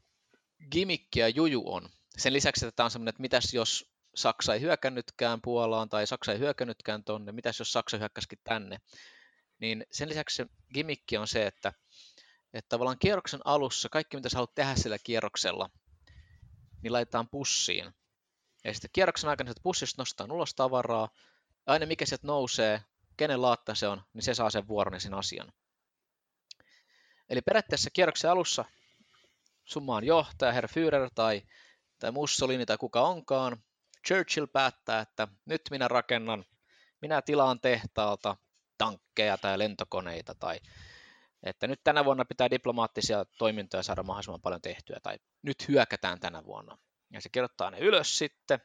S1: gimmick ja juju on? Sen lisäksi, että tämä on semmoinen, että mitäs jos Saksa ei hyökännytkään Puolaan tai Saksa ei hyökännytkään tonne, mitäs jos Saksa hyökkäsikin tänne, niin sen lisäksi se gimmick on se, että, että tavallaan kierroksen alussa kaikki, mitä sä haluat tehdä sillä kierroksella, niin laitetaan pussiin. Ja sitten kierroksen aikana sieltä pussista nostaa ulos tavaraa, ja aina mikä sieltä nousee, kenen laatta se on, niin se saa sen vuoron ja sen asian. Eli periaatteessa kierroksen alussa summaan johtaja, herra Führer tai, tai Mussolini tai kuka onkaan, Churchill päättää, että nyt minä rakennan, minä tilaan tehtaalta tankkeja tai lentokoneita tai että nyt tänä vuonna pitää diplomaattisia toimintoja saada mahdollisimman paljon tehtyä tai nyt hyökätään tänä vuonna. Ja se kirjoittaa ne ylös sitten,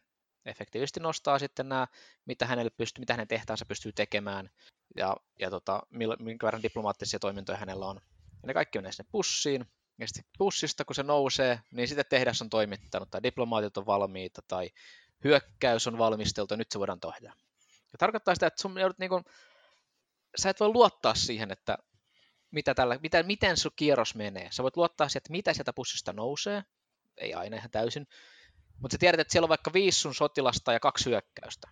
S1: efektiivisesti nostaa sitten nämä, mitä, hänelle pystyy, mitä hänen tehtävänsä pystyy tekemään ja, ja tota, minkä verran diplomaattisia toimintoja hänellä on. Ja ne kaikki menee sinne pussiin, ja sitten pussista kun se nousee, niin sitten tehdas on toimittanut, tai diplomaatit on valmiita, tai hyökkäys on valmisteltu, ja nyt se voidaan tehdä. Ja tarkoittaa sitä, että sun joudut niin sä et voi luottaa siihen, että mitä tällä, mitä, miten sun kierros menee. Sä voit luottaa siihen, että mitä sieltä pussista nousee, ei aina ihan täysin, mutta sä tiedät, että siellä on vaikka viisi sun sotilasta ja kaksi hyökkäystä.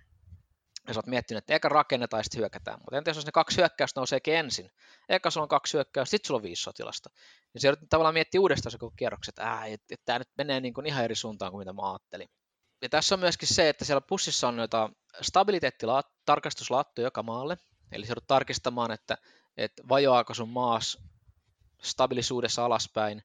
S1: Ja sä oot miettinyt, että eka rakennetaan ja sitten hyökätään. Mutta entä jos ne kaksi hyökkäystä nouseekin ensin? Eka sulla on kaksi hyökkäystä, sitten sulla on viisi sotilasta. Niin se joudut tavallaan miettiä uudestaan se koko kierrokset, että, että, että tämä nyt menee niin kuin ihan eri suuntaan kuin mitä mä ajattelin. Ja tässä on myöskin se, että siellä pussissa on noita stabiliteettitarkastuslaattoja joka maalle. Eli se joudut tarkistamaan, että, että vajoaako sun maas stabilisuudessa alaspäin.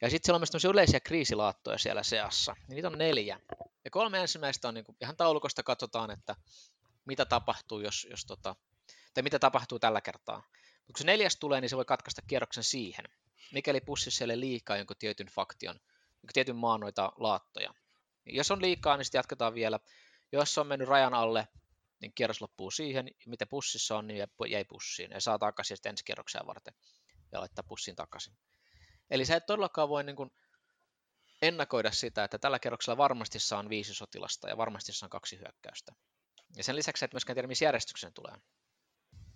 S1: Ja sitten siellä on myös yleisiä kriisilaattoja siellä seassa. Niin niitä on neljä. Ja kolme ensimmäistä on niin kuin, ihan taulukosta katsotaan, että mitä tapahtuu, jos, jos tota, tai mitä tapahtuu tällä kertaa. Mutta kun se neljäs tulee, niin se voi katkaista kierroksen siihen, mikäli pussissa ei ole liikaa jonkun tietyn faktion, jonkun tietyn maan noita laattoja. Jos on liikaa, niin sitten jatketaan vielä. Jos on mennyt rajan alle, niin kierros loppuu siihen. Mitä pussissa on, niin jäi pussiin. Ja saa takaisin sitten ensi kierroksia varten ja laittaa pussin takaisin. Eli sä et todellakaan voi niin kuin ennakoida sitä, että tällä kerroksella varmasti saan viisi sotilasta ja varmasti saan kaksi hyökkäystä. Ja sen lisäksi et myöskään tiedä, missä järjestyksen tulee.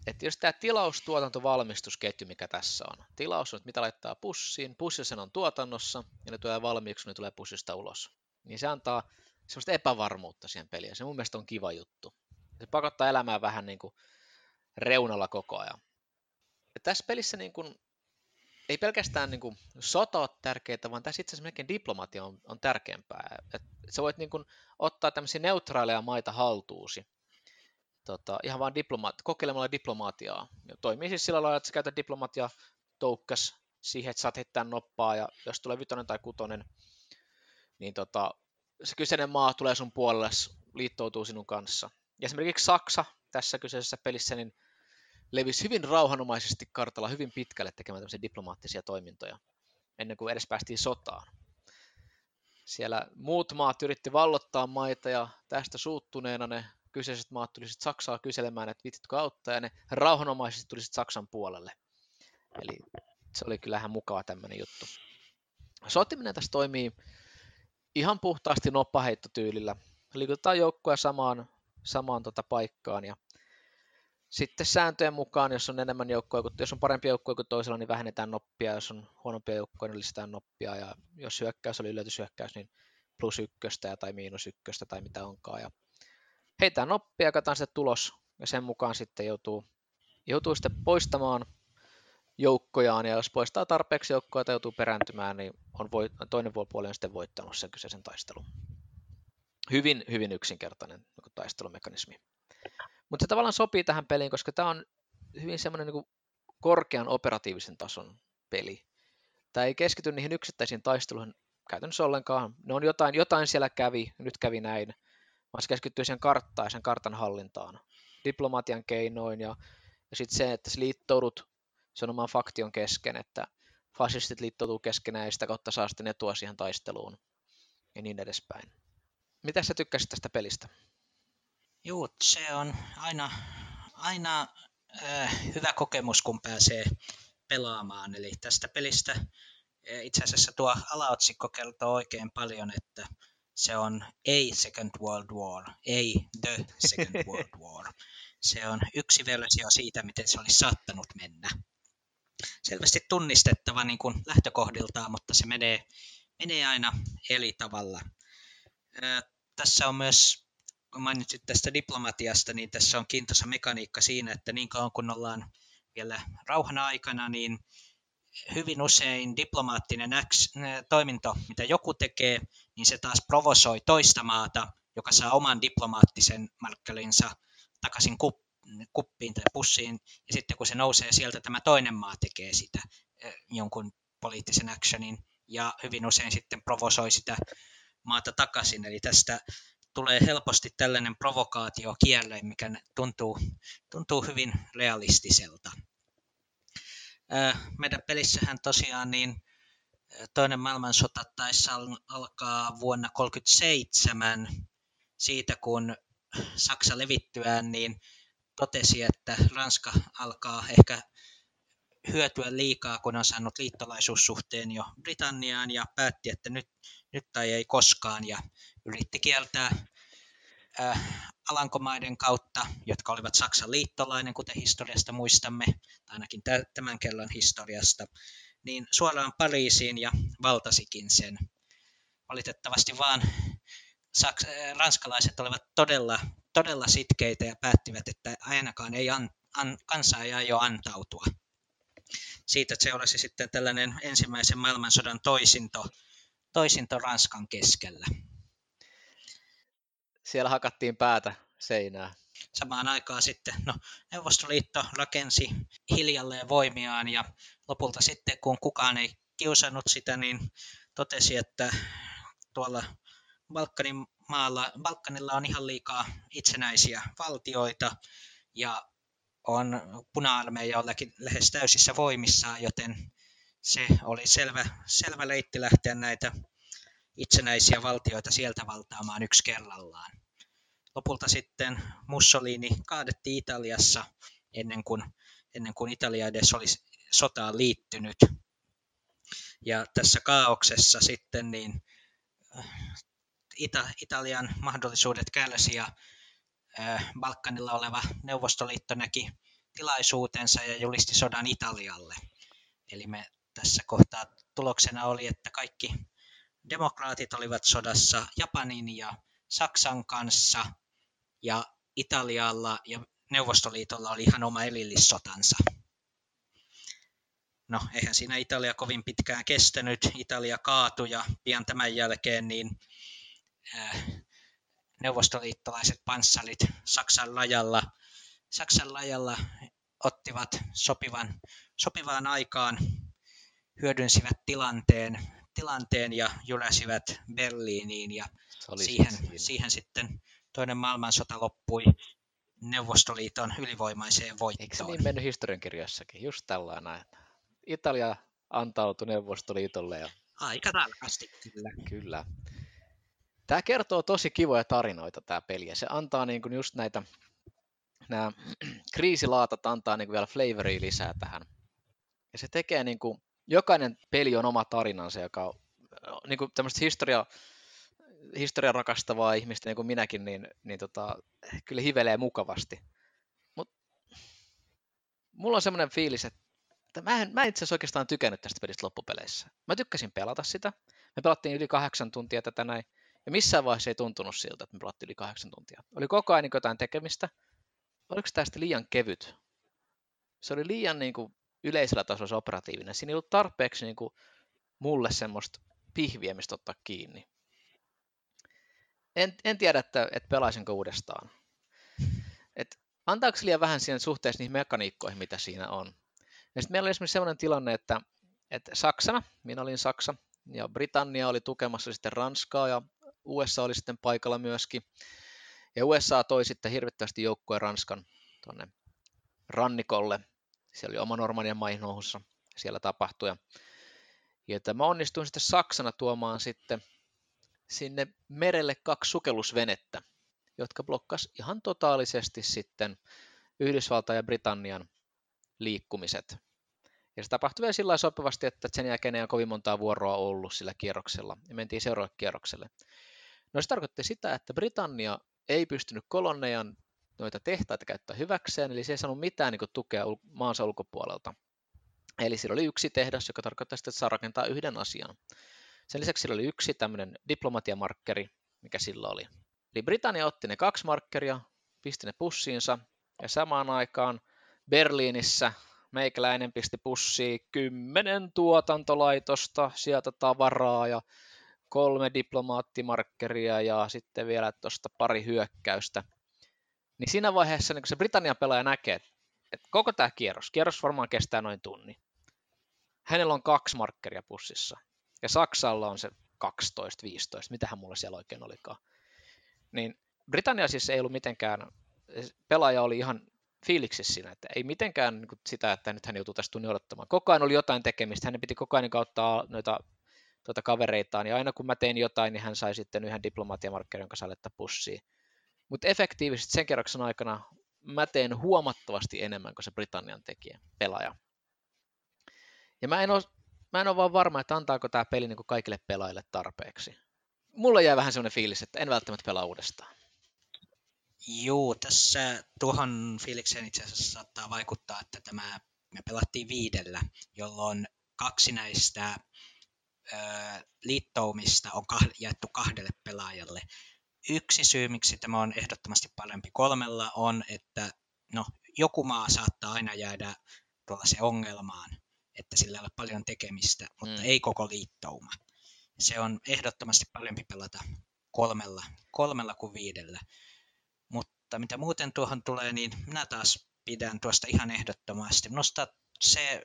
S1: Että jos tämä tilaustuotantovalmistusketju, mikä tässä on, tilaus on, että mitä laittaa pussiin, pussissa on tuotannossa ja ne tulee valmiiksi, kun ne tulee pussista ulos. Niin se antaa semmoista epävarmuutta siihen peliin. Se mun mielestä on kiva juttu. Se pakottaa elämää vähän niin kuin reunalla koko ajan. Ja tässä pelissä niin kuin ei pelkästään niin kuin, sota ole tärkeää, vaan tässä itse asiassa diplomatia on, on tärkeämpää. Et sä voit niin kuin, ottaa tämmöisiä neutraaleja maita haltuusi tota, ihan vaan diplomaat, kokeilemalla diplomatiaa. Ja toimii siis sillä lailla, että sä käytät diplomatia toukkas siihen, että saat heittää noppaa, ja jos tulee vitonen tai kutonen, niin tota, se kyseinen maa tulee sun puolelle, liittoutuu sinun kanssa. Ja esimerkiksi Saksa tässä kyseisessä pelissä, niin levisi hyvin rauhanomaisesti kartalla hyvin pitkälle tekemään tämmöisiä diplomaattisia toimintoja, ennen kuin edes päästiin sotaan. Siellä muut maat yritti vallottaa maita ja tästä suuttuneena ne kyseiset maat tulisivat Saksaa kyselemään, että vititkö auttaa, ja ne rauhanomaisesti tulisivat Saksan puolelle. Eli se oli kyllähän mukava tämmöinen juttu. Sotiminen tässä toimii ihan puhtaasti noppaheittotyylillä. Liikutetaan joukkoja samaan, samaan tota paikkaan. Ja sitten sääntöjen mukaan, jos on enemmän joukkoja, jos on parempi joukkoja kuin toisella, niin vähennetään noppia, jos on huonompia joukkoja, niin lisätään noppia, ja jos hyökkäys oli yllätyshyökkäys, niin plus ykköstä tai miinus ykköstä tai mitä onkaan, ja heitään noppia ja katsotaan sitten tulos, ja sen mukaan sitten joutuu, joutuu sitten poistamaan joukkojaan, ja jos poistaa tarpeeksi joukkoja tai joutuu perääntymään, niin on voit, toinen puoli on sitten voittanut sen kyseisen taistelun. Hyvin, hyvin yksinkertainen niin taistelumekanismi. Mutta se tavallaan sopii tähän peliin, koska tämä on hyvin semmoinen niin korkean operatiivisen tason peli. Tämä ei keskity niihin yksittäisiin taisteluihin käytännössä ollenkaan. Ne on jotain, jotain siellä kävi, nyt kävi näin, vaan se keskittyy siihen karttaan ja sen kartan hallintaan. Diplomatian keinoin ja, ja sitten se, että sä liittoudut se on oman faktion kesken, että fasistit liittoutuu keskenään ja sitä kautta saa sitten etua siihen taisteluun ja niin edespäin. Mitä sä tykkäsit tästä pelistä?
S2: Joo, se on aina, aina äh, hyvä kokemus, kun pääsee pelaamaan. Eli tästä pelistä äh, itse asiassa tuo alaotsikko kertoo oikein paljon, että se on ei Second World War, ei The Second World War. Se on yksi versio siitä, miten se olisi saattanut mennä. Selvästi tunnistettava niin kuin lähtökohdiltaan, mutta se menee, menee aina eri tavalla. Ää, tässä on myös, kun mainitsit tästä diplomatiasta, niin tässä on kiintoisa mekaniikka siinä, että niin kauan kun ollaan vielä rauhan aikana, niin hyvin usein diplomaattinen toiminto, mitä joku tekee, niin se taas provosoi toista maata, joka saa oman diplomaattisen markkelinsa takaisin kuppiin tai pussiin, ja sitten kun se nousee sieltä, tämä toinen maa tekee sitä jonkun poliittisen actionin, ja hyvin usein sitten provosoi sitä maata takaisin, eli tästä tulee helposti tällainen provokaatio kierre, mikä tuntuu, tuntuu hyvin realistiselta. Meidän pelissähän tosiaan niin toinen maailmansota taisi alkaa vuonna 1937 siitä, kun Saksa levittyään, niin totesi, että Ranska alkaa ehkä hyötyä liikaa, kun on saanut liittolaisuussuhteen jo Britanniaan ja päätti, että nyt, nyt tai ei koskaan ja yritti kieltää äh, Alankomaiden kautta, jotka olivat Saksan liittolainen, kuten historiasta muistamme, tai ainakin tämän kellon historiasta, niin suoraan Pariisiin ja valtasikin sen. Valitettavasti vaan saks- äh, ranskalaiset olivat todella, todella sitkeitä ja päättivät, että ainakaan ei an, an, kansa ei aio antautua. Siitä seurasi sitten tällainen ensimmäisen maailmansodan toisinto, toisinto Ranskan keskellä.
S1: Siellä hakattiin päätä seinää.
S2: Samaan aikaan sitten no, Neuvostoliitto rakensi hiljalleen voimiaan ja lopulta sitten kun kukaan ei kiusannut sitä, niin totesi, että tuolla Balkanin maalla, Balkanilla on ihan liikaa itsenäisiä valtioita ja on puna-armeija jollakin lähes täysissä voimissaan, joten se oli selvä, selvä leitti lähteä näitä itsenäisiä valtioita sieltä valtaamaan yksi kerrallaan. Lopulta sitten Mussolini kaadettiin Italiassa ennen kuin, ennen kuin Italia edes olisi sotaan liittynyt. Ja tässä kaauksessa sitten niin Ita- Italian mahdollisuudet kärsi ja Balkanilla oleva Neuvostoliitto näki tilaisuutensa ja julisti sodan Italialle. Eli me tässä kohtaa tuloksena oli, että kaikki demokraatit olivat sodassa Japanin ja Saksan kanssa ja Italialla ja Neuvostoliitolla oli ihan oma erillissotansa. No, eihän siinä Italia kovin pitkään kestänyt. Italia kaatui ja pian tämän jälkeen niin äh, neuvostoliittolaiset panssarit Saksan lajalla, Saksan lajalla ottivat sopivan, sopivaan aikaan, hyödynsivät tilanteen, tilanteen ja jyläsivät Berliiniin ja siihen, siihen sitten toinen maailmansota loppui Neuvostoliiton ylivoimaiseen voittoon.
S1: Eikö se niin mennyt historiankirjassakin? Just tällainen. Italia antautui Neuvostoliitolle. Ja...
S2: Aika tarkasti, kyllä.
S1: Kyllä. Tämä kertoo tosi kivoja tarinoita tämä peli, ja se antaa niin kuin just näitä, nämä kriisilaatat antaa niin kuin vielä flavoria lisää tähän. Ja se tekee niin kuin, jokainen peli on oma tarinansa, joka on niin kuin tämmöistä historia, historian rakastavaa ihmistä, niin kuin minäkin, niin, niin tota, kyllä hivelee mukavasti. Mutta mulla on semmoinen fiilis, että mä en, mä en itse asiassa oikeastaan tykännyt tästä pelistä loppupeleissä. Mä tykkäsin pelata sitä. Me pelattiin yli kahdeksan tuntia tätä näin. Ja missään vaiheessa ei tuntunut siltä, että me pelattiin yli kahdeksan tuntia. Oli koko ajan niin jotain tekemistä. Oliko tästä liian kevyt? Se oli liian niin kuin, yleisellä tasolla operatiivinen. Siinä ei ollut tarpeeksi niin kuin, mulle semmoista pihviä, mistä ottaa kiinni. En, en tiedä, että, että pelaisinko uudestaan. Et antaako liian vähän siihen suhteessa niihin mekaniikkoihin, mitä siinä on. Sitten meillä oli esimerkiksi sellainen tilanne, että, että Saksana, minä olin Saksa, ja Britannia oli tukemassa sitten Ranskaa, ja USA oli sitten paikalla myöskin. Ja USA toi sitten hirvittävästi joukkoja Ranskan tuonne rannikolle. Siellä oli oma Normandian maihin nousussa, siellä tapahtui. Ja, ja mä onnistuin sitten Saksana tuomaan sitten sinne merelle kaksi sukellusvenettä, jotka blokkas ihan totaalisesti sitten Yhdysvaltain ja Britannian liikkumiset. Ja se tapahtui vielä sillä sopivasti, että sen jälkeen ei ole kovin montaa vuoroa ollut sillä kierroksella, ja mentiin seuraavalle kierrokselle. No se tarkoitti sitä, että Britannia ei pystynyt kolonnejan noita tehtaita käyttää hyväkseen, eli se ei saanut mitään niin kuin, tukea maansa ulkopuolelta. Eli sillä oli yksi tehdas, joka tarkoittaa sitä, että saa rakentaa yhden asian. Sen lisäksi sillä oli yksi tämmöinen diplomatiamarkkeri, mikä sillä oli. Eli Britannia otti ne kaksi markkeria, pisti ne pussiinsa, ja samaan aikaan Berliinissä meikäläinen pisti pussiin kymmenen tuotantolaitosta, sieltä tavaraa ja kolme diplomaattimarkkeria ja sitten vielä tuosta pari hyökkäystä. Niin siinä vaiheessa niin kun se Britannian pelaaja näkee, että koko tämä kierros, kierros varmaan kestää noin tunni. Hänellä on kaksi markkeria pussissa. Ja Saksalla on se 12-15, mitähän mulla siellä oikein olikaan. Niin Britannia siis ei ollut mitenkään, pelaaja oli ihan fiiliksissä siinä, että ei mitenkään niin sitä, että nyt hän joutuu tästä tunnin odottamaan. Koko ajan oli jotain tekemistä, hänen piti koko ajan kauttaa noita tuota kavereitaan, ja aina kun mä tein jotain, niin hän sai sitten yhden diplomatiamarkkerin, jonka sai laittaa pussiin. Mutta efektiivisesti sen kerroksen aikana mä teen huomattavasti enemmän kuin se Britannian tekijä, pelaaja. Ja mä en ole, mä en ole vaan varma, että antaako tämä peli niin kaikille pelaajille tarpeeksi. Mulla jää vähän sellainen fiilis, että en välttämättä pelaa uudestaan.
S2: Joo, tässä tuohon fiilikseen itse asiassa saattaa vaikuttaa, että tämä me pelattiin viidellä, jolloin kaksi näistä ö, liittoumista on kah- jaettu kahdelle pelaajalle. Yksi syy, miksi tämä on ehdottomasti parempi kolmella, on, että no, joku maa saattaa aina jäädä tuollaiseen ongelmaan, että sillä ei ole paljon tekemistä, mutta mm. ei koko liittouma. Se on ehdottomasti parempi pelata kolmella, kolmella kuin viidellä. Mutta mitä muuten tuohon tulee, niin minä taas pidän tuosta ihan ehdottomasti. Minusta se,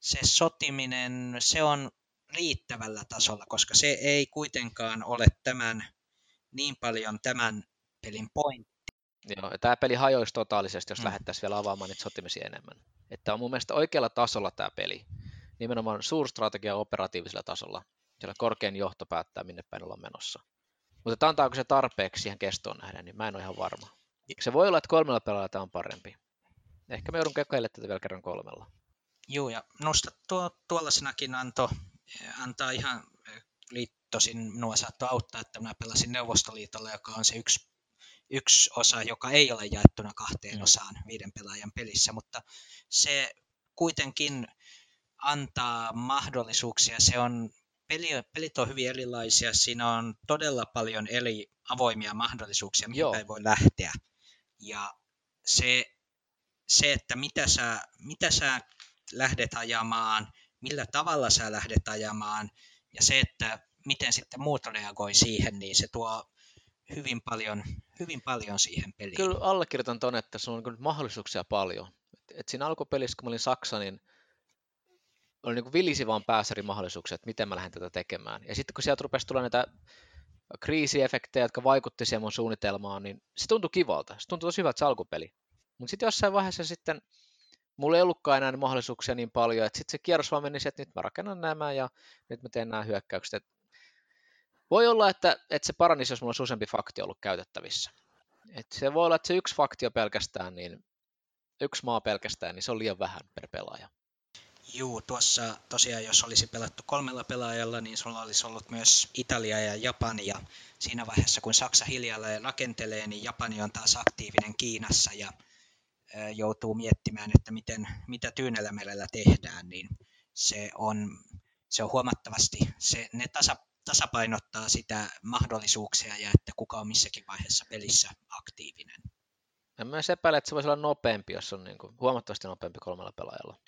S2: se sotiminen, se on riittävällä tasolla, koska se ei kuitenkaan ole tämän niin paljon tämän pelin pointti.
S1: Joo, ja tämä peli hajoisi totaalisesti, jos mm. lähdettäisiin vielä avaamaan niitä sotimisia enemmän. Että on mun mielestä oikealla tasolla tämä peli. Nimenomaan suurstrategia operatiivisella tasolla. Siellä korkein johto päättää, minne päin ollaan menossa. Mutta antaako se tarpeeksi siihen kestoon nähden, niin mä en ole ihan varma. Se voi olla, että kolmella pelaajalla tämä on parempi. Ehkä me joudun kokeilemaan tätä vielä kerran kolmella.
S2: Joo, ja minusta tuo, tuollaisenakin anto, antaa ihan liittosin, minua saattoi auttaa, että minä pelasin Neuvostoliitolla, joka on se yksi, yksi osa, joka ei ole jaettuna kahteen mm. osaan viiden pelaajan pelissä, mutta se kuitenkin antaa mahdollisuuksia. Se on peli, pelit on hyvin erilaisia, siinä on todella paljon eri avoimia mahdollisuuksia, mihin päin voi lähteä. Ja se, se että mitä sä, mitä sä lähdet ajamaan, millä tavalla sä lähdet ajamaan, ja se, että miten sitten muut reagoi siihen, niin se tuo hyvin paljon, hyvin paljon siihen peliin.
S1: Kyllä allekirjoitan tuon, että se on niin mahdollisuuksia paljon. Et, et siinä alkupelissä, kun mä olin Saksa, niin oli niin vilisi vaan päässä mahdollisuuksia, että miten mä lähden tätä tekemään. Ja sitten kun sieltä rupesi tulla näitä kriisiefektejä, jotka vaikutti siihen mun suunnitelmaan, niin se tuntui kivalta. Se tuntui tosi hyvältä se alkupeli. Mutta sitten jossain vaiheessa sitten mulla ei ollutkaan enää mahdollisuuksia niin paljon, että sitten se kierros vaan meni että nyt mä rakennan nämä ja nyt mä teen nämä hyökkäykset. Et voi olla, että, että se paranisi, jos mulla olisi useampi faktio ollut käytettävissä. Et se voi olla, että se yksi faktio pelkästään, niin yksi maa pelkästään, niin se on liian vähän per pelaaja.
S2: Juu, tuossa tosiaan jos olisi pelattu kolmella pelaajalla, niin sulla olisi ollut myös Italia ja Japani. Ja siinä vaiheessa, kun Saksa hiljalleen rakentelee, niin Japani on taas aktiivinen Kiinassa ja joutuu miettimään, että miten, mitä Tyynellämerellä tehdään, niin se on, se on huomattavasti, se, ne tasa, tasapainottaa sitä mahdollisuuksia ja että kuka on missäkin vaiheessa pelissä aktiivinen.
S1: Ja myös epäilen, että se voisi olla nopeampi, jos on niin kuin huomattavasti nopeampi kolmella pelaajalla.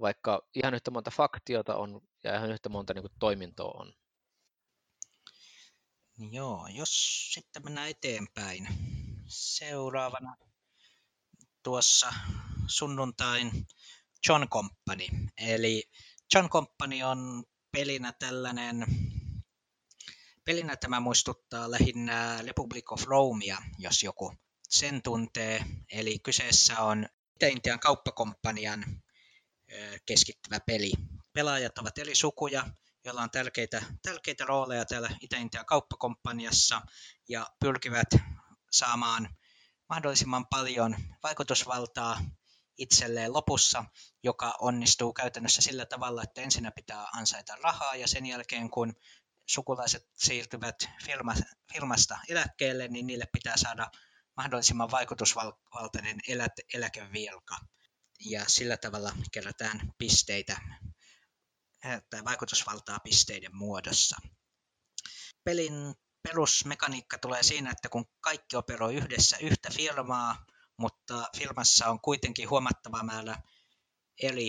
S1: Vaikka ihan yhtä monta faktiota on ja ihan yhtä monta niin kuin toimintoa on.
S2: Joo, jos sitten mennään eteenpäin. Seuraavana tuossa sunnuntain John Company. Eli John Company on pelinä tällainen, pelinä tämä muistuttaa lähinnä Republic of Romea, jos joku sen tuntee. Eli kyseessä on Itä-Intian kauppakomppanian keskittyvä peli. Pelaajat ovat eri sukuja, joilla on tärkeitä, tärkeitä rooleja täällä Itä-Intian kauppakomppaniassa ja pyrkivät saamaan mahdollisimman paljon vaikutusvaltaa itselleen lopussa, joka onnistuu käytännössä sillä tavalla, että ensinnä pitää ansaita rahaa ja sen jälkeen kun sukulaiset siirtyvät firma, firmasta eläkkeelle, niin niille pitää saada mahdollisimman vaikutusvaltainen elä, eläkevilka. Ja sillä tavalla kerätään pisteitä tai vaikutusvaltaa pisteiden muodossa. Pelin perusmekaniikka tulee siinä, että kun kaikki operoi yhdessä yhtä firmaa, mutta firmassa on kuitenkin huomattava määrä eri,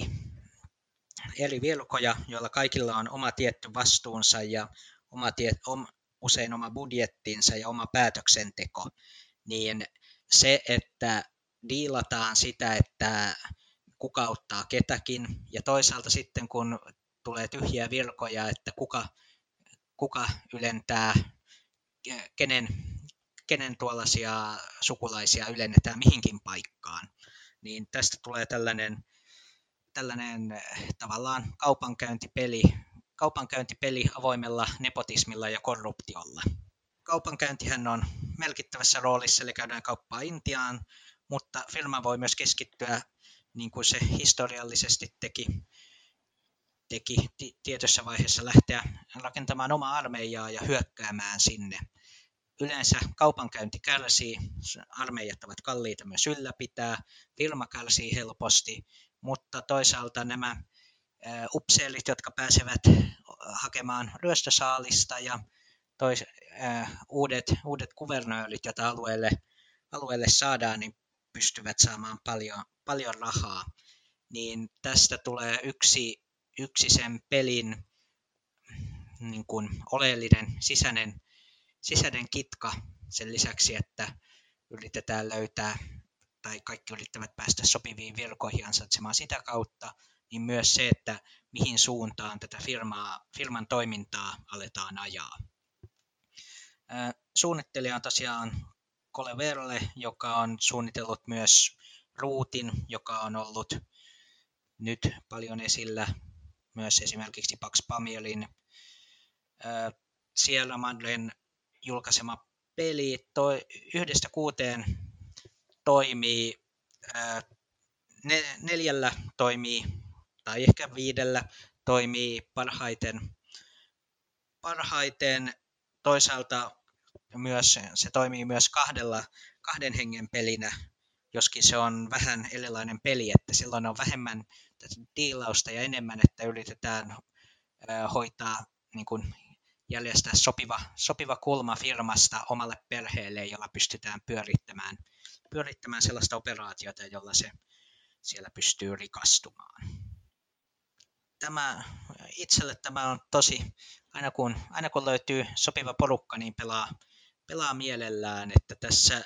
S2: eri virkoja, joilla kaikilla on oma tietty vastuunsa ja oma tie, om, usein oma budjettinsa ja oma päätöksenteko, niin se, että diilataan sitä, että kuka auttaa ketäkin, ja toisaalta sitten kun tulee tyhjiä virkoja, että kuka, kuka ylentää, kenen, kenen tuollaisia sukulaisia ylennetään mihinkin paikkaan, niin tästä tulee tällainen, tällainen tavallaan kaupankäyntipeli, kaupankäyntipeli avoimella nepotismilla ja korruptiolla. Kaupankäyntihän on merkittävässä roolissa, eli käydään kauppaa Intiaan, mutta firma voi myös keskittyä, niin kuin se historiallisesti teki, teki tietyssä vaiheessa lähteä rakentamaan omaa armeijaa ja hyökkäämään sinne. Yleensä kaupankäynti kärsii, armeijat ovat kalliita myös ylläpitää, firma kärsii helposti, mutta toisaalta nämä upseelit, jotka pääsevät hakemaan ryöstösaalista ja tois, äh, uudet, uudet kuvernöörit, joita alueelle, alueelle saadaan, niin pystyvät saamaan paljon, paljon rahaa. Niin tästä tulee yksi, yksi sen pelin niin kuin oleellinen sisäinen, sisäinen kitka sen lisäksi, että yritetään löytää tai kaikki yrittävät päästä sopiviin virkoihin ansaitsemaan sitä kautta, niin myös se, että mihin suuntaan tätä firmaa, firman toimintaa aletaan ajaa. Suunnittelija on tosiaan Verle, joka on suunnitellut myös Ruutin, joka on ollut nyt paljon esillä myös esimerkiksi Pax Pamielin siellä Madlen julkaisema peli toi, yhdestä kuuteen toimii, neljällä toimii tai ehkä viidellä toimii parhaiten, parhaiten toisaalta myös, se toimii myös kahdella, kahden hengen pelinä, joskin se on vähän erilainen peli, että silloin on vähemmän diilausta ja enemmän, että yritetään hoitaa niin kuin jäljestää sopiva, sopiva kulma firmasta omalle perheelle, jolla pystytään pyörittämään, pyörittämään sellaista operaatiota, jolla se siellä pystyy rikastumaan. Tämä, itselle tämä on tosi, aina kun, aina kun löytyy sopiva porukka, niin pelaa, pelaa mielellään, että tässä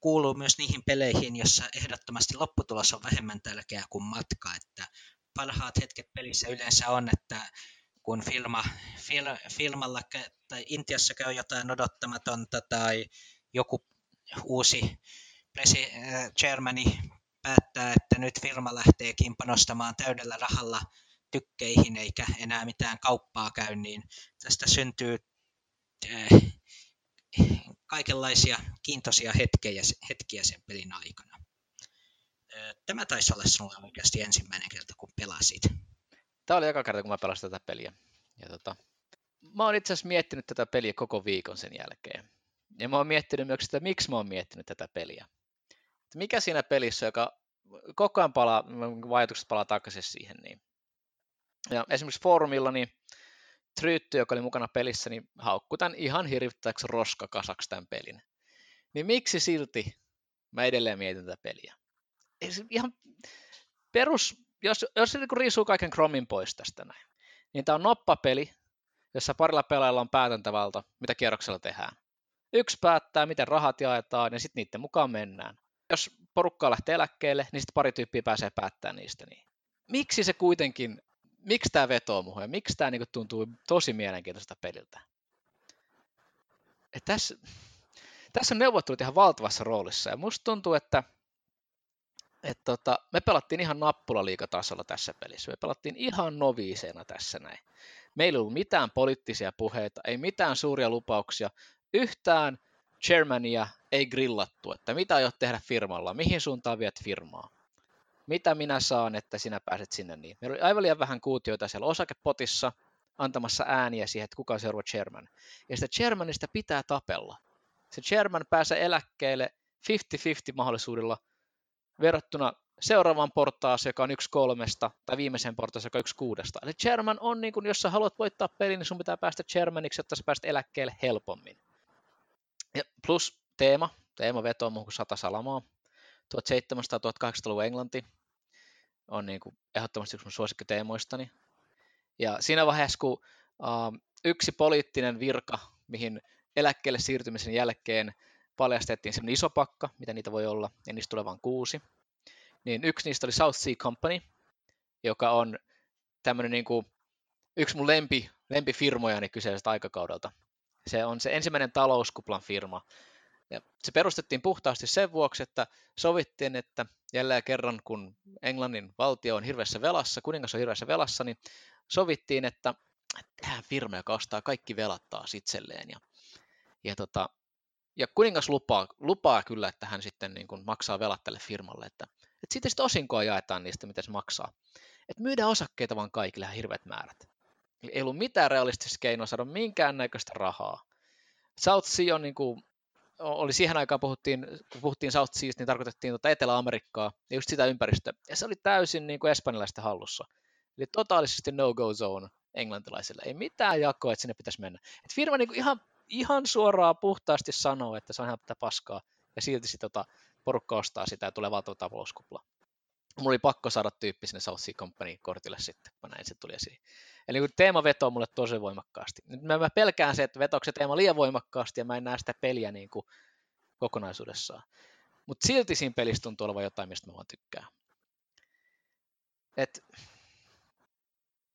S2: kuuluu myös niihin peleihin, jossa ehdottomasti lopputulos on vähemmän tärkeä kuin matka, että parhaat hetket pelissä yleensä on, että kun filma, fil, filmalla tai Intiassa käy jotain odottamatonta tai joku uusi presi, äh, chairmani päättää, että nyt firma lähtee panostamaan täydellä rahalla tykkeihin eikä enää mitään kauppaa käy, niin tästä syntyy äh, kaikenlaisia kiintoisia hetkiä, hetkiä sen pelin aikana. Tämä taisi olla sinulle oikeasti ensimmäinen kerta, kun pelasit.
S1: Tämä oli eka kerta, kun mä pelasin tätä peliä. Ja tota, mä oon itse asiassa miettinyt tätä peliä koko viikon sen jälkeen. Ja mä oon miettinyt myös sitä, miksi mä oon miettinyt tätä peliä. Että mikä siinä pelissä, joka koko ajan palaa, vaikutukset palaa takaisin siihen. Niin. Ja esimerkiksi foorumilla, niin Tryytty, joka oli mukana pelissä, niin haukkui tämän ihan hirvittäväksi roskakasaksi tämän pelin. Niin miksi silti mä edelleen mietin tätä peliä? Ihan perus, jos, jos se niin riisuu kaiken Chromin pois tästä näin, niin tämä on noppapeli, jossa parilla pelaajalla on päätäntävalta, mitä kierroksella tehdään. Yksi päättää, miten rahat jaetaan, ja sitten niiden mukaan mennään. Jos porukkaa lähtee eläkkeelle, niin sitten pari tyyppiä pääsee päättämään niistä. Niin. Miksi se kuitenkin miksi tämä vetoo muuhun ja miksi tämä niinku tuntuu tosi mielenkiintoista peliltä. Et tässä, tässä on neuvottelut ihan valtavassa roolissa ja musta tuntuu, että Et tota, me pelattiin ihan nappulaliikatasolla tässä pelissä. Me pelattiin ihan noviiseena tässä näin. Meillä ei ollut mitään poliittisia puheita, ei mitään suuria lupauksia, yhtään chairmania ei grillattu, että mitä aiot tehdä firmalla, mihin suuntaan viet firmaa, mitä minä saan, että sinä pääset sinne niin. Meillä oli aivan liian vähän kuutioita siellä osakepotissa antamassa ääniä siihen, että kuka on seuraava chairman. Ja sitä chairmanista pitää tapella. Se chairman pääsee eläkkeelle 50-50 mahdollisuudella verrattuna seuraavaan portaaseen, joka on yksi kolmesta, tai viimeiseen portaaseen, joka on yksi kuudesta. Eli chairman on, niin kun, jos sä haluat voittaa pelin, niin sun pitää päästä chairmaniksi, jotta sä pääset eläkkeelle helpommin. Ja plus teema, teema vetoo muuhun kuin sata salamaa. 1700-1800-luvun Englanti on niin kuin ehdottomasti yksi mun suosikkiteemoistani. Ja siinä vaiheessa, kun uh, yksi poliittinen virka, mihin eläkkeelle siirtymisen jälkeen paljastettiin semmoinen iso pakka, mitä niitä voi olla, ja niistä tulee vain kuusi, niin yksi niistä oli South Sea Company, joka on tämmöinen niin kuin yksi mun lempi, lempifirmojani kyseisestä aikakaudelta. Se on se ensimmäinen talouskuplan firma. Ja se perustettiin puhtaasti sen vuoksi, että sovittiin, että jälleen kerran, kun Englannin valtio on hirveässä velassa, kuningas on hirveässä velassa, niin sovittiin, että tähän firma, joka ostaa kaikki velat taas itselleen. Ja, ja, tota, ja kuningas lupaa, lupaa kyllä, että hän sitten niin kuin maksaa velat tälle firmalle, että, että sitten sitten osinkoa jaetaan niistä, mitä se maksaa. Että myydään osakkeita vaan kaikille ihan hirveät määrät. Eli ei ollut mitään realistista keinoa saada minkäännäköistä rahaa. South Sea on niin kuin, oli siihen aikaan puhuttiin, kun puhuttiin South Seas, niin tarkoitettiin tuota Etelä-Amerikkaa ja just sitä ympäristöä. Ja se oli täysin niin kuin espanjalaisten hallussa. Eli totaalisesti no-go zone englantilaisille. Ei mitään jakoa, että sinne pitäisi mennä. Et firma niin kuin ihan, ihan suoraan puhtaasti sanoo, että se on ihan paskaa, ja silti sit, tota, porukka ostaa sitä ja tulee valtava talouskupla mulla oli pakko saada tyyppi sinne South Sea Company kortille sitten, kun näin se tuli esiin. Eli kun teema vetoo mulle tosi voimakkaasti. Nyt mä pelkään se, että vetoako se teema liian voimakkaasti ja mä en näe sitä peliä niin kuin kokonaisuudessaan. Mutta silti siinä pelissä tuntuu olevan jotain, mistä mä vaan tykkään. Et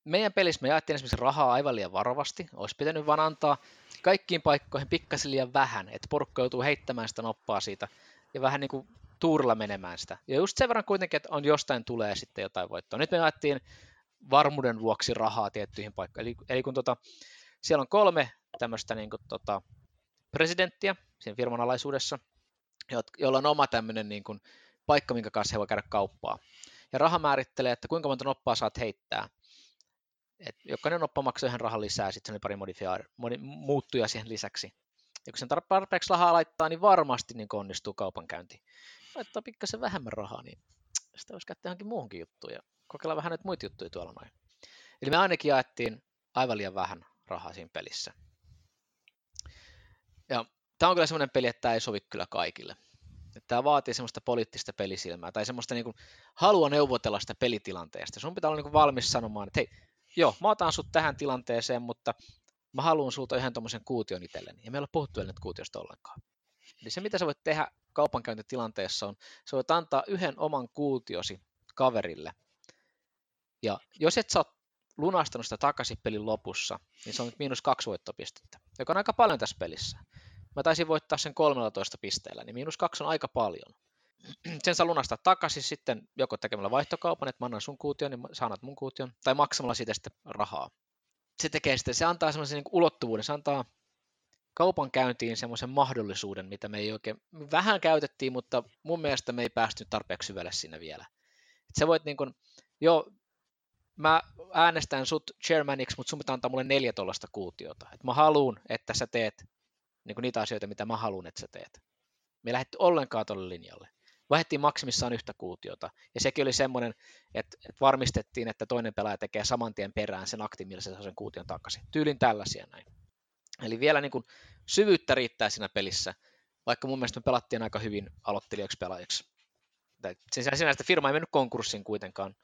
S1: meidän pelissä me jaettiin esimerkiksi rahaa aivan liian varovasti. Olisi pitänyt vaan antaa kaikkiin paikkoihin pikkasen liian vähän, että porukka joutuu heittämään sitä noppaa siitä ja vähän niin kuin tuurilla menemään sitä. Ja just sen verran kuitenkin, että on jostain tulee sitten jotain voittoa. Nyt me jaettiin varmuuden vuoksi rahaa tiettyihin paikkoihin. Eli, eli kun tota, siellä on kolme tämmöistä niin kuin, tota, presidenttiä siinä firman alaisuudessa, jolla on oma tämmöinen niin kuin, paikka, minkä kanssa he voi käydä kauppaa. Ja raha määrittelee, että kuinka monta noppaa saat heittää. Et jokainen noppa maksaa yhden rahan lisää, sitten se pari modifier, modi, muuttuja siihen lisäksi. Ja kun sen tarpeeksi rahaa laittaa, niin varmasti niin onnistuu kaupankäynti laittaa pikkasen vähemmän rahaa, niin sitä voisi käyttää johonkin muuhunkin juttuun ja kokeilla vähän näitä muita juttuja tuolla noin. Eli me ainakin jaettiin aivan liian vähän rahaa siinä pelissä. Ja tämä on kyllä semmoinen peli, että tämä ei sovi kyllä kaikille. Tämä vaatii semmoista poliittista pelisilmää tai semmoista niin halua neuvotella sitä pelitilanteesta. Sun pitää olla niin valmis sanomaan, että hei, joo, mä otan sut tähän tilanteeseen, mutta mä haluan sulta yhden tuommoisen kuution itselleni. Ja meillä ei ole puhuttu nyt kuutiosta ollenkaan. Eli se, mitä sä voit tehdä kaupankäyntitilanteessa on, sä voit antaa yhden oman kuutiosi kaverille. Ja jos et sä oot lunastanut sitä takaisin pelin lopussa, niin se on miinus kaksi voittopistettä, joka on aika paljon tässä pelissä. Mä taisin voittaa sen 13 pisteellä, niin miinus kaksi on aika paljon. Sen saa lunastaa takaisin sitten joko tekemällä vaihtokaupan, että mä annan sun kuution, niin sä annat mun kuution, tai maksamalla siitä sitten rahaa. Se tekee sitten, se antaa semmoisen niin ulottuvuuden, se antaa kaupankäyntiin semmoisen mahdollisuuden, mitä me ei oikein, vähän käytettiin, mutta mun mielestä me ei päästy tarpeeksi syvälle sinne vielä. Et sä voit niin kuin, jo, mä äänestän sut chairmaniksi, mutta sun pitää antaa mulle neljä tuollaista kuutiota. Et mä haluan, että sä teet niin niitä asioita, mitä mä haluan, että sä teet. Me ei lähdetty ollenkaan tuolle linjalle. Vaihdettiin maksimissaan yhtä kuutiota. Ja sekin oli semmoinen, että, että varmistettiin, että toinen pelaaja tekee saman tien perään sen aktin, millä se saa sen kuution takaisin. Tyylin tällaisia näin. Eli vielä niin kuin syvyyttä riittää siinä pelissä, vaikka mun mielestä me pelattiin aika hyvin aloittelijaksi pelaajiksi. Sen sinänsä firma ei mennyt konkurssiin kuitenkaan,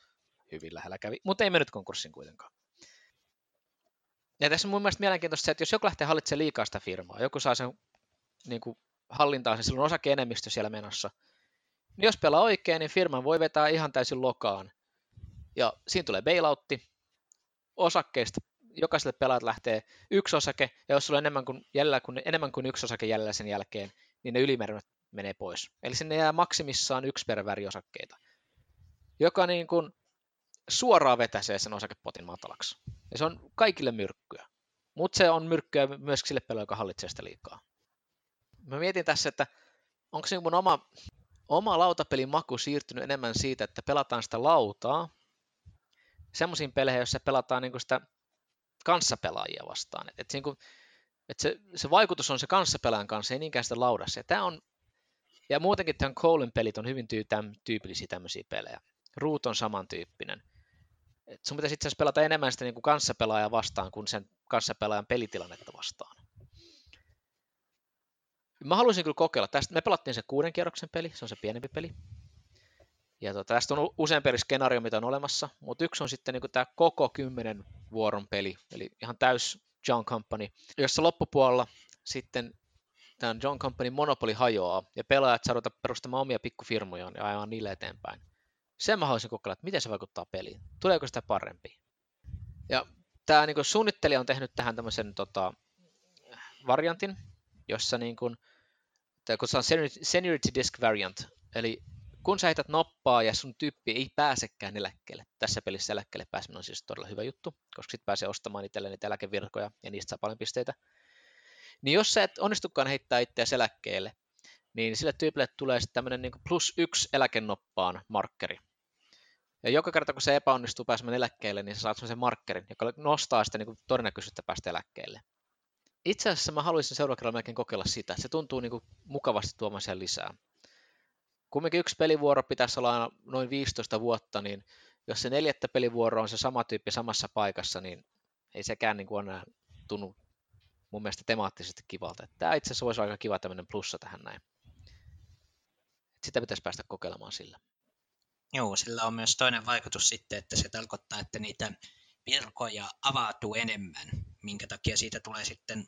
S1: hyvin lähellä kävi, mutta ei mennyt konkurssiin kuitenkaan. Ja tässä on mun mielestä mielenkiintoista se, että jos joku lähtee hallitsemaan liikaa sitä firmaa, joku saa sen niin kuin hallintaan, se silloin osake-enemmistö siellä menossa, niin jos pelaa oikein, niin firman voi vetää ihan täysin lokaan. Ja siinä tulee bailoutti, osakkeista jokaiselle pelaajalle lähtee yksi osake, ja jos sulla on enemmän kuin, jäljellä kuin, enemmän kuin yksi osake jäljellä sen jälkeen, niin ne ylimääräiset menee pois. Eli sinne jää maksimissaan yksi per väri osakkeita. joka niin kuin suoraan vetäsee sen osakepotin matalaksi. Ja se on kaikille myrkkyä. Mutta se on myrkkyä myös sille pelaajalle, joka hallitsee sitä liikaa. Mä mietin tässä, että onko se mun oma, oma lautapelin maku siirtynyt enemmän siitä, että pelataan sitä lautaa semmoisiin peleihin, joissa pelataan niin sitä kanssapelaajia vastaan. Et, et, niin kuin, et se, se, vaikutus on se kanssapelaajan kanssa, ei niinkään sitä laudassa. Ja, tämä on, ja muutenkin tämän Colen pelit on hyvin tyy, täm, tyypillisiä tämmöisiä pelejä. Root on samantyyppinen. Et sun pitäisi itse asiassa pelata enemmän sitä niin kuin kanssapelaajaa vastaan kuin sen kanssapelaajan pelitilannetta vastaan. Mä haluaisin kyllä kokeilla. Tästä, me pelattiin se kuuden kierroksen peli, se on se pienempi peli. Ja tota, tästä on useampi eri skenaario, mitä on olemassa, mutta yksi on sitten niin tämä koko kymmenen vuoron peli, eli ihan täys John Company, jossa loppupuolella sitten tämän John Company monopoli hajoaa ja pelaajat saavat perustamaan omia pikkufirmojaan ja ajaa niille eteenpäin. Sen mä haluaisin kokeilla, että miten se vaikuttaa peliin. Tuleeko sitä parempi? Ja tämä niin suunnittelija on tehnyt tähän tämmöisen tota, variantin, jossa niin kuin, tämä kutsutaan Seniority Disk Variant, eli kun sä heität noppaa ja sun tyyppi ei pääsekään eläkkeelle, tässä pelissä eläkkeelle pääseminen on siis todella hyvä juttu, koska sitten pääsee ostamaan itselleen niitä eläkevirkoja ja niistä saa paljon pisteitä. Niin jos sä et onnistukaan heittää itseäsi eläkkeelle, niin sille tyypille tulee sitten tämmöinen niin plus yksi eläkenoppaan markkeri. Ja joka kerta, kun se epäonnistuu pääsemään eläkkeelle, niin sä saat semmoisen markkerin, joka nostaa sitä niin todennäköisyyttä päästä eläkkeelle. Itse asiassa mä haluaisin seuraavalla kerralla melkein kokeilla sitä. Se tuntuu niin kuin mukavasti tuomaan sen lisää kumminkin yksi pelivuoro pitäisi olla noin 15 vuotta, niin jos se neljättä pelivuoro on se sama tyyppi samassa paikassa, niin ei sekään niin kuin enää tunnu mun mielestä temaattisesti kivalta. Tämä itse asiassa voisi olla aika kiva tämmöinen plussa tähän näin. Sitä pitäisi päästä kokeilemaan sillä.
S2: Joo, sillä on myös toinen vaikutus sitten, että se tarkoittaa, että niitä virkoja avautuu enemmän, minkä takia siitä tulee sitten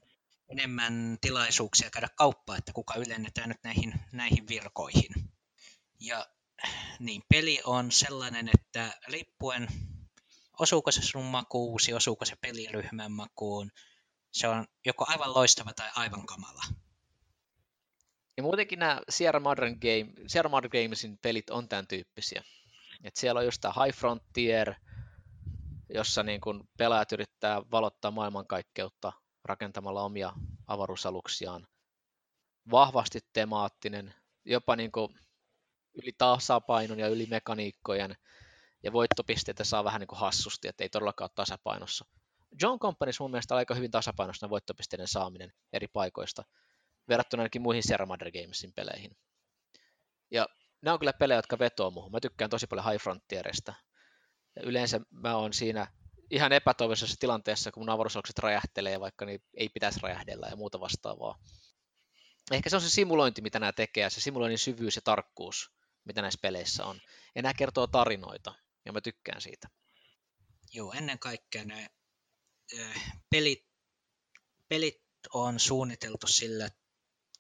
S2: enemmän tilaisuuksia käydä kauppaa, että kuka ylennetään nyt näihin, näihin virkoihin. Ja niin peli on sellainen, että riippuen osuuko se sun makuusi, osuuko se peliryhmän makuun, se on joko aivan loistava tai aivan kamala.
S1: Ja muutenkin nämä Sierra Modern, Game, Sierra Modern Gamesin pelit on tämän tyyppisiä. Et siellä on just tämä High Frontier, jossa niin kun pelaajat yrittää valottaa maailmankaikkeutta rakentamalla omia avaruusaluksiaan. Vahvasti temaattinen, jopa niin kuin yli tasapainon ja yli mekaniikkojen, ja voittopisteitä saa vähän niin kuin hassusti, että ei todellakaan ole tasapainossa. John Companies mun mielestä aika hyvin tasapainossa voittopisteiden saaminen eri paikoista, verrattuna ainakin muihin Sierra Madre Gamesin peleihin. Ja nämä on kyllä pelejä, jotka vetoo muuhun. Mä tykkään tosi paljon High Frontierista. Ja yleensä mä oon siinä ihan epätoivoisessa tilanteessa, kun mun avaruusalukset räjähtelee, vaikka niin ei pitäisi räjähdellä ja muuta vastaavaa. Ehkä se on se simulointi, mitä nämä tekee, se simuloinnin syvyys ja tarkkuus, mitä näissä peleissä on. Ja nämä kertoo tarinoita, ja mä tykkään siitä.
S2: Joo, ennen kaikkea ne pelit, pelit on suunniteltu sillä,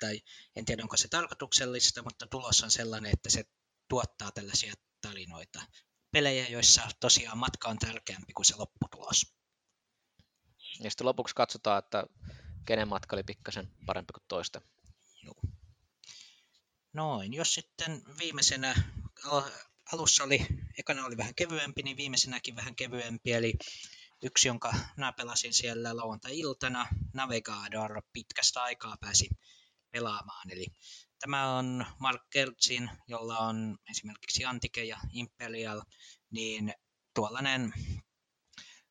S2: tai en tiedä onko se tarkoituksellista, mutta tulos on sellainen, että se tuottaa tällaisia tarinoita. Pelejä, joissa tosiaan matka on tärkeämpi kuin se lopputulos.
S1: Ja sitten lopuksi katsotaan, että kenen matka oli pikkasen parempi kuin toista. Joo.
S2: Noin, jos sitten viimeisenä, alussa oli, ekana oli vähän kevyempi, niin viimeisenäkin vähän kevyempi, eli yksi, jonka mä pelasin siellä lauantai-iltana, Navigador, pitkästä aikaa pääsi pelaamaan. Eli tämä on Mark Kertsin, jolla on esimerkiksi Antike ja Imperial, niin tuollainen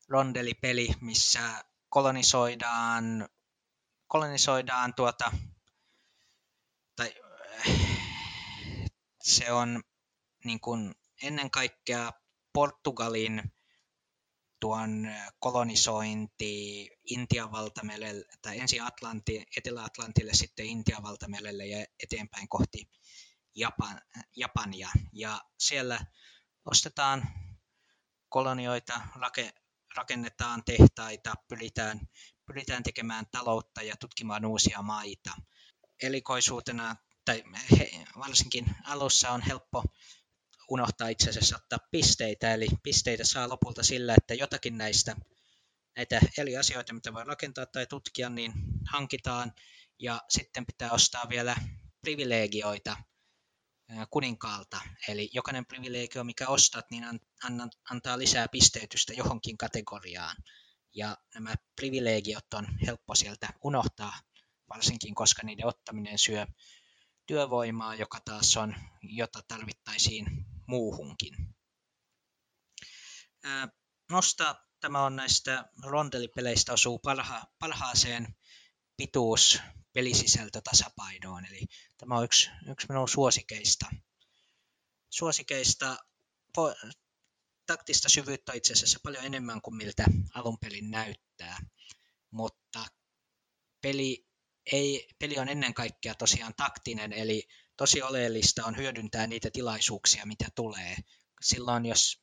S2: rondelipeli, missä kolonisoidaan, kolonisoidaan tuota, tai se on niin kuin ennen kaikkea Portugalin tuon kolonisointi Intian valtamerelle, tai ensin Atlanti, Etelä-Atlantille, sitten Intian valtamerelle ja eteenpäin kohti Japan, Japania. Ja siellä ostetaan kolonioita, rakennetaan tehtaita, pyritään, pyritään tekemään taloutta ja tutkimaan uusia maita. Elikoisuutena tai he, varsinkin alussa on helppo unohtaa itse asiassa ottaa pisteitä, eli pisteitä saa lopulta sillä, että jotakin näistä näitä eri asioita, mitä voi rakentaa tai tutkia, niin hankitaan, ja sitten pitää ostaa vielä privilegioita, kuninkaalta. Eli jokainen privilegio, mikä ostat, niin antaa lisää pisteytystä johonkin kategoriaan. Ja nämä privilegiot on helppo sieltä unohtaa, varsinkin koska niiden ottaminen syö työvoimaa, joka taas on, jota tarvittaisiin muuhunkin. Nosta tämä on näistä rondelipeleistä osuu parha, parhaaseen pituus pelisisältö tasapainoon. Eli tämä on yksi, yksi minun suosikeista. Suosikeista po, taktista syvyyttä itse asiassa paljon enemmän kuin miltä alun pelin näyttää, mutta peli, ei, peli on ennen kaikkea tosiaan taktinen, eli tosi oleellista on hyödyntää niitä tilaisuuksia, mitä tulee. Silloin, jos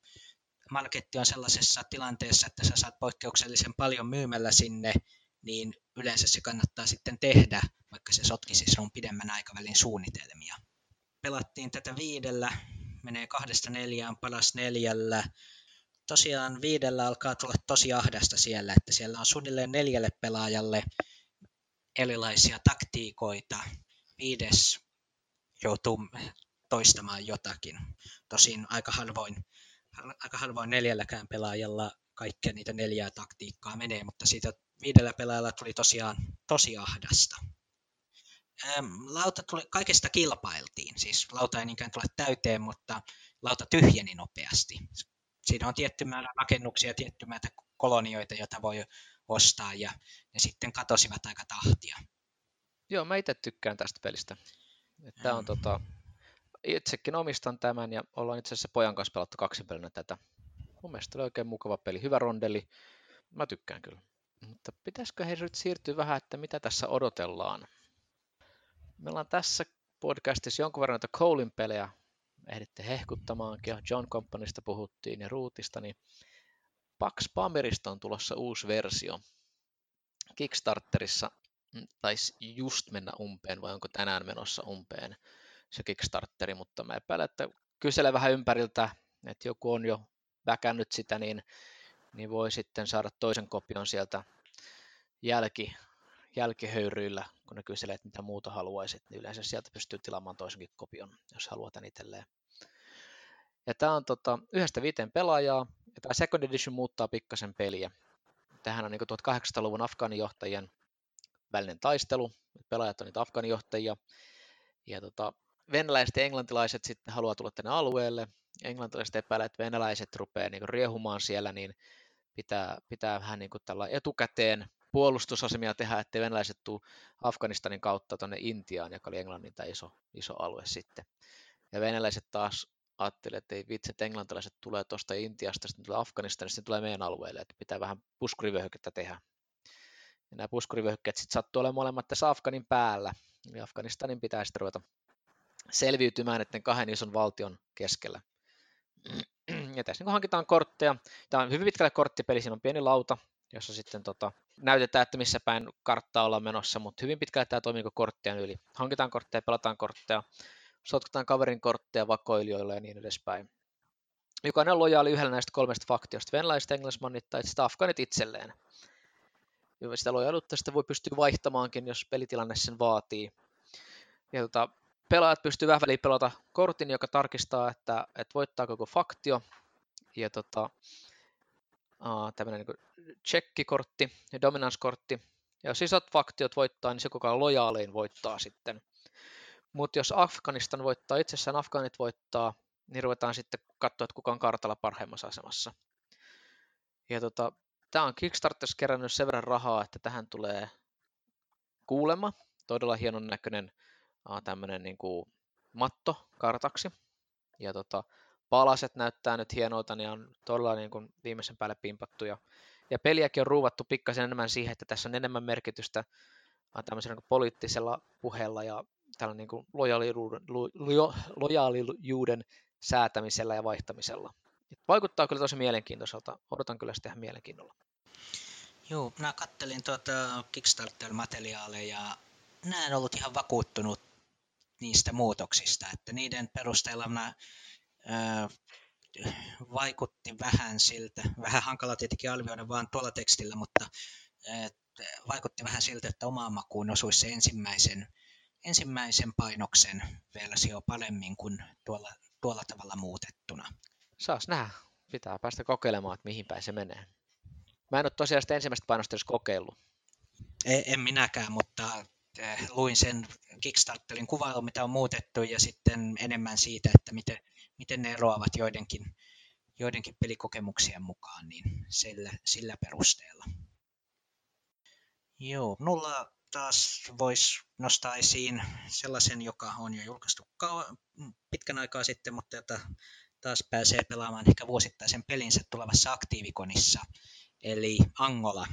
S2: marketti on sellaisessa tilanteessa, että sä saat poikkeuksellisen paljon myymällä sinne, niin yleensä se kannattaa sitten tehdä, vaikka se sotkisi sinun pidemmän aikavälin suunnitelmia. Pelattiin tätä viidellä, menee kahdesta neljään, palas neljällä. Tosiaan viidellä alkaa tulla tosi ahdasta siellä, että siellä on suunnilleen neljälle pelaajalle erilaisia taktiikoita. Viides joutuu toistamaan jotakin. Tosin aika harvoin, aika harvoin neljälläkään pelaajalla kaikkia niitä neljää taktiikkaa menee, mutta siitä viidellä pelaajalla tuli tosiaan tosi ahdasta. Lauta tuli, kaikesta kilpailtiin, siis lauta ei niinkään tule täyteen, mutta lauta tyhjeni nopeasti. Siinä on tietty määrä rakennuksia, tietty määrä kolonioita, joita voi ostaa, ja ne sitten katosivat aika tahtia.
S1: Joo, mä itse tykkään tästä pelistä. Tämä on tota, itsekin omistan tämän ja ollaan itse asiassa pojan kanssa pelattu kaksipelinä tätä. Mun mielestä oli oikein mukava peli, hyvä rondeli. Mä tykkään kyllä. Mutta pitäisikö he nyt siirtyä vähän, että mitä tässä odotellaan? Meillä on tässä podcastissa jonkun verran noita Colein pelejä, ehditte hehkuttamaankin, John Companysta puhuttiin ja Ruutista, niin Pax Pamerista on tulossa uusi versio. Kickstarterissa taisi just mennä umpeen, vai onko tänään menossa umpeen se Kickstarteri, mutta mä epäilen, että kysele vähän ympäriltä, että joku on jo väkännyt sitä, niin niin voi sitten saada toisen kopion sieltä jälki, jälkihöyryillä, kun ne kyselee, että mitä muuta haluaisit, niin yleensä sieltä pystyy tilaamaan toisenkin kopion, jos haluat tämän itselleen. Ja tämä on tota, yhdestä viiteen pelaajaa, ja tämä Second Edition muuttaa pikkasen peliä. Tähän on niin 1800-luvun Afganijohtajien välinen taistelu, pelaajat on niitä Afganijohtajia, ja tota, venäläiset ja englantilaiset sitten haluaa tulla tänne alueelle, englantilaiset epäilee, että venäläiset rupeaa niin riehumaan siellä, niin pitää, pitää vähän niin kuin tällä etukäteen puolustusasemia tehdä, ettei venäläiset tule Afganistanin kautta tuonne Intiaan, joka oli Englannin tämä iso, iso alue sitten. Ja venäläiset taas ajattelivat, että ei vitsi, että englantilaiset tulee tuosta Intiasta, sitten tulee Afganistanista, sitten tulee meidän alueelle, että pitää vähän puskurivyöhykettä tehdä. Ja nämä puskurivyöhykkeet sitten sattuu olemaan molemmat tässä Afganin päällä, eli Afganistanin pitää sitten ruveta selviytymään näiden kahden ison valtion keskellä. Ja tässä niin hankitaan kortteja. Tämä on hyvin pitkälle korttipeli, siinä on pieni lauta, jossa sitten tota, näytetään, että missä päin karttaa ollaan menossa, mutta hyvin pitkälle tämä toimii korttien yli. Hankitaan kortteja, pelataan kortteja, sotkutaan kaverin kortteja vakoilijoille ja niin edespäin. Jokainen lojaali yhdellä näistä kolmesta faktiosta, venäläiset, englannismannit tai sitä afganit itselleen. Ja sitä lojaaluutta sitten voi pystyä vaihtamaankin, jos pelitilanne sen vaatii. Ja tota, pelaajat pystyy vähän väliin pelata kortin, joka tarkistaa, että, että voittaa koko faktio. Ja tota, tämmöinen niin checkikortti ja dominanskortti. Ja jos isot faktiot voittaa, niin se koko lojaalein voittaa sitten. Mutta jos Afganistan voittaa, itsessään Afganit voittaa, niin ruvetaan sitten katsoa, että kuka on kartalla parhaimmassa asemassa. Ja tota, tämä on Kickstarterissa kerännyt sen verran rahaa, että tähän tulee kuulema, todella hienon näköinen tämmöinen niin kuin matto kartaksi. Ja tota, palaset näyttää nyt hienolta, niin on todella niin kuin viimeisen päälle pimpattu. Ja, ja peliäkin on ruuvattu pikkasen enemmän siihen, että tässä on enemmän merkitystä tämmöisellä niin poliittisella puheella ja tällä niin kuin lojaalijuuden, lo, lojaalijuuden säätämisellä ja vaihtamisella. Vaikuttaa kyllä tosi mielenkiintoiselta. Odotan kyllä sitä ihan mielenkiinnolla.
S2: Joo, minä kattelin tuota Kickstarter-materiaaleja ja minä en ollut ihan vakuuttunut niistä muutoksista, että niiden perusteella mä, ää, vaikutti vähän siltä, vähän hankala tietenkin arvioida vaan tuolla tekstillä, mutta ää, vaikutti vähän siltä, että omaan makuun osuisi se ensimmäisen ensimmäisen painoksen versio paremmin kuin tuolla, tuolla tavalla muutettuna.
S1: Saas nähdä. Pitää päästä kokeilemaan, että mihin päin se menee. Mä en ole tosiaan sitä ensimmäistä painosta edes kokeillut.
S2: En, en minäkään, mutta eh, luin sen Kickstarterin kuvailun, mitä on muutettu, ja sitten enemmän siitä, että miten, miten ne eroavat joidenkin, joidenkin pelikokemuksien mukaan, niin sillä, sillä perusteella. Joo, mulla taas voisi nostaa esiin sellaisen, joka on jo julkaistu pitkän aikaa sitten, mutta jota taas pääsee pelaamaan ehkä vuosittaisen pelinsä tulevassa aktiivikonissa, eli Angola.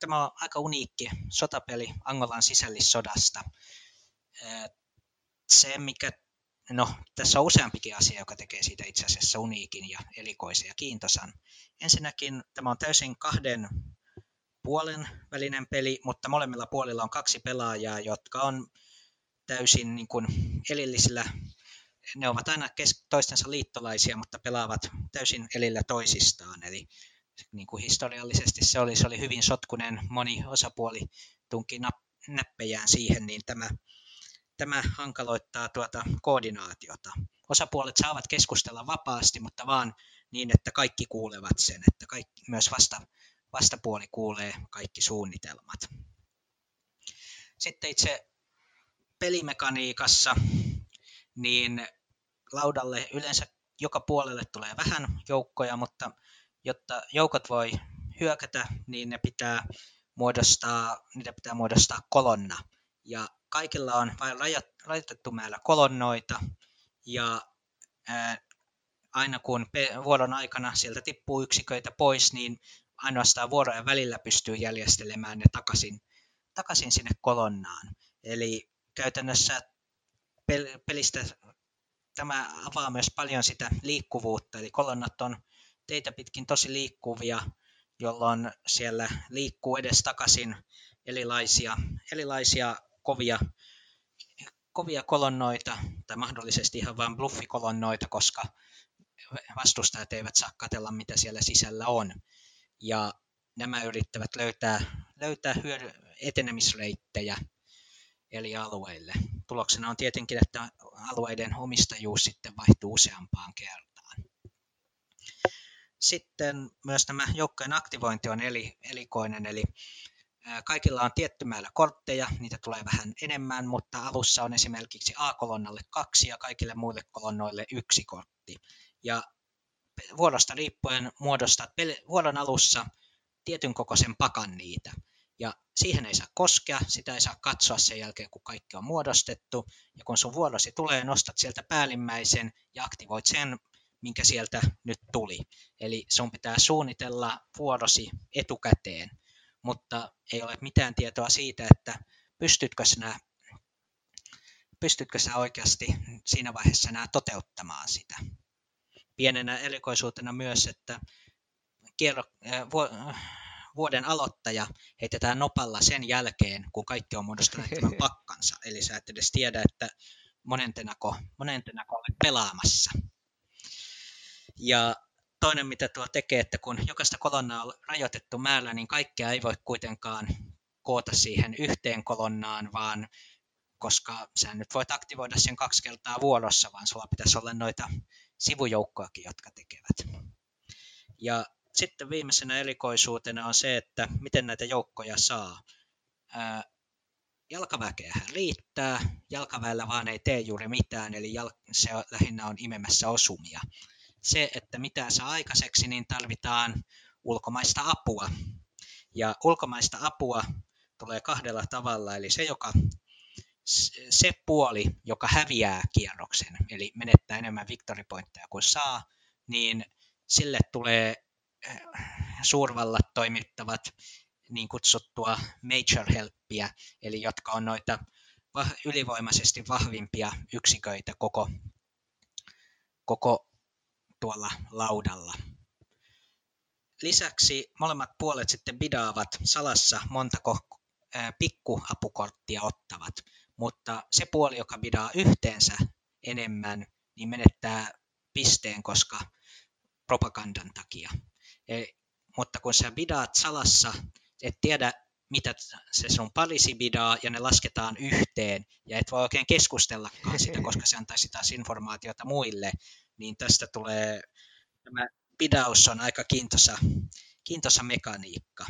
S2: Tämä on aika uniikki sotapeli Angolan sisällissodasta. Se, mikä, no tässä on useampikin asia, joka tekee siitä itse asiassa uniikin ja erikoisen ja kiintosan. Ensinnäkin tämä on täysin kahden puolen välinen peli, mutta molemmilla puolilla on kaksi pelaajaa, jotka on täysin niin kuin elillisillä ne ovat aina kes- toistensa liittolaisia, mutta pelaavat täysin elillä toisistaan. Eli niin kuin historiallisesti se oli, se oli hyvin sotkunen, moni osapuoli tunki nap- näppejään siihen, niin tämä, tämä hankaloittaa tuota koordinaatiota. Osapuolet saavat keskustella vapaasti, mutta vaan niin, että kaikki kuulevat sen, että kaikki, myös vasta, vastapuoli kuulee kaikki suunnitelmat. Sitten itse pelimekaniikassa, niin laudalle yleensä joka puolelle tulee vähän joukkoja, mutta jotta joukot voi hyökätä, niin ne pitää muodostaa, niitä pitää muodostaa kolonna. Ja kaikilla on vain rajoitettu määrä kolonnoita, ja aina kun vuoron aikana sieltä tippuu yksiköitä pois, niin ainoastaan vuorojen välillä pystyy järjestelemään ne takaisin, takaisin sinne kolonnaan. Eli käytännössä pelistä tämä avaa myös paljon sitä liikkuvuutta, eli kolonnat on teitä pitkin tosi liikkuvia, jolloin siellä liikkuu edes takaisin erilaisia, erilaisia kovia, kovia kolonnoita, tai mahdollisesti ihan vain bluffikolonnoita, koska vastustajat eivät saa katella, mitä siellä sisällä on. Ja nämä yrittävät löytää, löytää hyödy- etenemisreittejä eli alueille. Tuloksena on tietenkin, että alueiden omistajuus sitten vaihtuu useampaan kertaan. Sitten myös tämä joukkojen aktivointi on eli, elikoinen, eli kaikilla on tietty määrä kortteja, niitä tulee vähän enemmän, mutta alussa on esimerkiksi A-kolonnalle kaksi ja kaikille muille kolonnoille yksi kortti. Ja vuorosta riippuen muodostat vuoron alussa tietyn kokoisen pakan niitä ja siihen ei saa koskea, sitä ei saa katsoa sen jälkeen, kun kaikki on muodostettu, ja kun sun vuorosi tulee, nostat sieltä päällimmäisen ja aktivoit sen, minkä sieltä nyt tuli. Eli sun pitää suunnitella vuorosi etukäteen, mutta ei ole mitään tietoa siitä, että pystytkö sinä, pystytkö sä oikeasti siinä vaiheessa enää toteuttamaan sitä. Pienenä erikoisuutena myös, että kierro, äh, vuoden aloittaja heitetään nopalla sen jälkeen, kun kaikki on muodostanut tämän pakkansa. Eli sä et edes tiedä, että monentenako, monentenako olet pelaamassa. Ja toinen, mitä tuo tekee, että kun jokaista kolonnaa on rajoitettu määrä, niin kaikkea ei voi kuitenkaan koota siihen yhteen kolonnaan, vaan koska sä nyt voit aktivoida sen kaksi kertaa vuorossa, vaan sulla pitäisi olla noita sivujoukkoakin, jotka tekevät. Ja sitten viimeisenä erikoisuutena on se, että miten näitä joukkoja saa. Jalkaväkeä riittää, jalkaväellä vaan ei tee juuri mitään, eli se lähinnä on imemässä osumia. Se, että mitä saa aikaiseksi, niin tarvitaan ulkomaista apua. Ja ulkomaista apua tulee kahdella tavalla, eli se, joka, se puoli, joka häviää kierroksen, eli menettää enemmän victory kuin saa, niin sille tulee suurvallat toimittavat niin kutsuttua major helppiä, eli jotka on noita ylivoimaisesti vahvimpia yksiköitä koko, koko tuolla laudalla. Lisäksi molemmat puolet sitten bidaavat salassa montako pikkuapukorttia ottavat, mutta se puoli, joka bidaa yhteensä enemmän, niin menettää pisteen, koska propagandan takia. E, mutta kun sä bidaat salassa, et tiedä mitä se sun palisi bidaa, ja ne lasketaan yhteen, ja et voi oikein keskustellakaan sitä, koska se antaisi taas informaatiota muille, niin tästä tulee, tämä bidaus on aika kiintosa, kiintosa mekaniikka.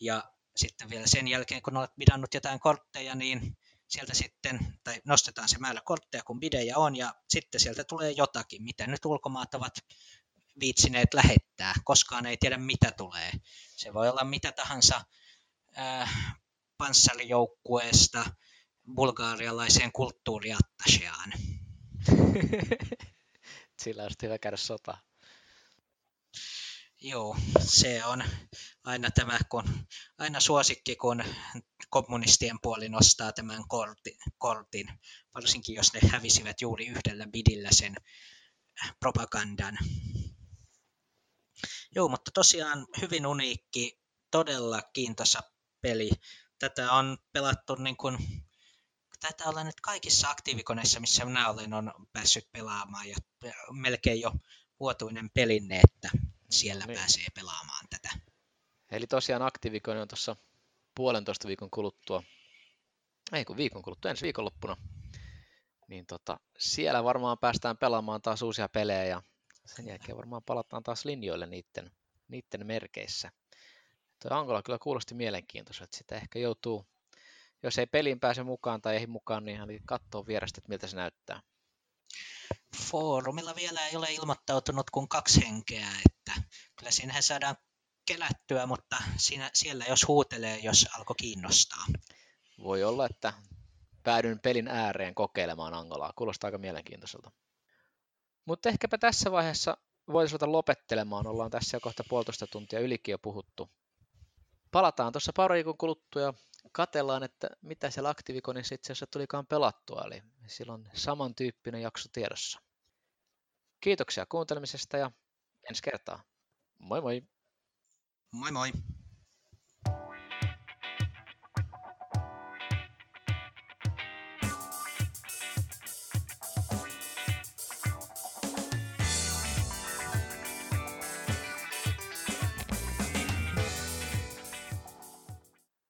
S2: Ja sitten vielä sen jälkeen, kun olet bidannut jotain kortteja, niin sieltä sitten, tai nostetaan se määrä kortteja, kun bidejä on, ja sitten sieltä tulee jotakin, mitä nyt ulkomaat ovat viitsineet lähettää. Koskaan ei tiedä, mitä tulee. Se voi olla mitä tahansa äh, panssarijoukkueesta bulgaarialaiseen kulttuuriattaseaan.
S1: Sillä on hyvä käydä sota.
S2: Joo, se on aina tämä, kun, aina suosikki, kun kommunistien puoli nostaa tämän kortin, kortin, varsinkin jos ne hävisivät juuri yhdellä bidillä sen propagandan. Joo, mutta tosiaan hyvin uniikki, todella kiintoisa peli. Tätä on pelattu niin kuin, tätä olen nyt kaikissa aktiivikoneissa, missä minä olen, on päässyt pelaamaan ja melkein jo vuotuinen pelinne, että siellä niin. pääsee pelaamaan tätä.
S1: Eli tosiaan aktiivikoinen on tuossa puolentoista viikon kuluttua, ei kun viikon kuluttua, ensi viikonloppuna, niin tota, siellä varmaan päästään pelaamaan taas uusia pelejä ja sen jälkeen varmaan palataan taas linjoille niiden, niiden merkeissä. Tuo Angola kyllä kuulosti mielenkiintoiselta, sitä ehkä joutuu, jos ei peliin pääse mukaan tai ei mukaan, niin ihan katsoo vierestä, että miltä se näyttää.
S2: Foorumilla vielä ei ole ilmoittautunut kuin kaksi henkeä, että kyllä siinähän saadaan kelättyä, mutta siinä, siellä jos huutelee, jos alkoi kiinnostaa.
S1: Voi olla, että päädyn pelin ääreen kokeilemaan Angolaa. Kuulostaa aika mielenkiintoiselta. Mutta ehkäpä tässä vaiheessa voitaisiin ruveta lopettelemaan. Ollaan tässä jo kohta puolitoista tuntia ylikin jo puhuttu. Palataan tuossa pari viikon kuluttua ja katellaan, että mitä siellä Aktivikonissa itse asiassa tulikaan pelattua. Eli silloin samantyyppinen jakso tiedossa. Kiitoksia kuuntelemisesta ja ensi kertaa. Moi moi!
S2: Moi moi!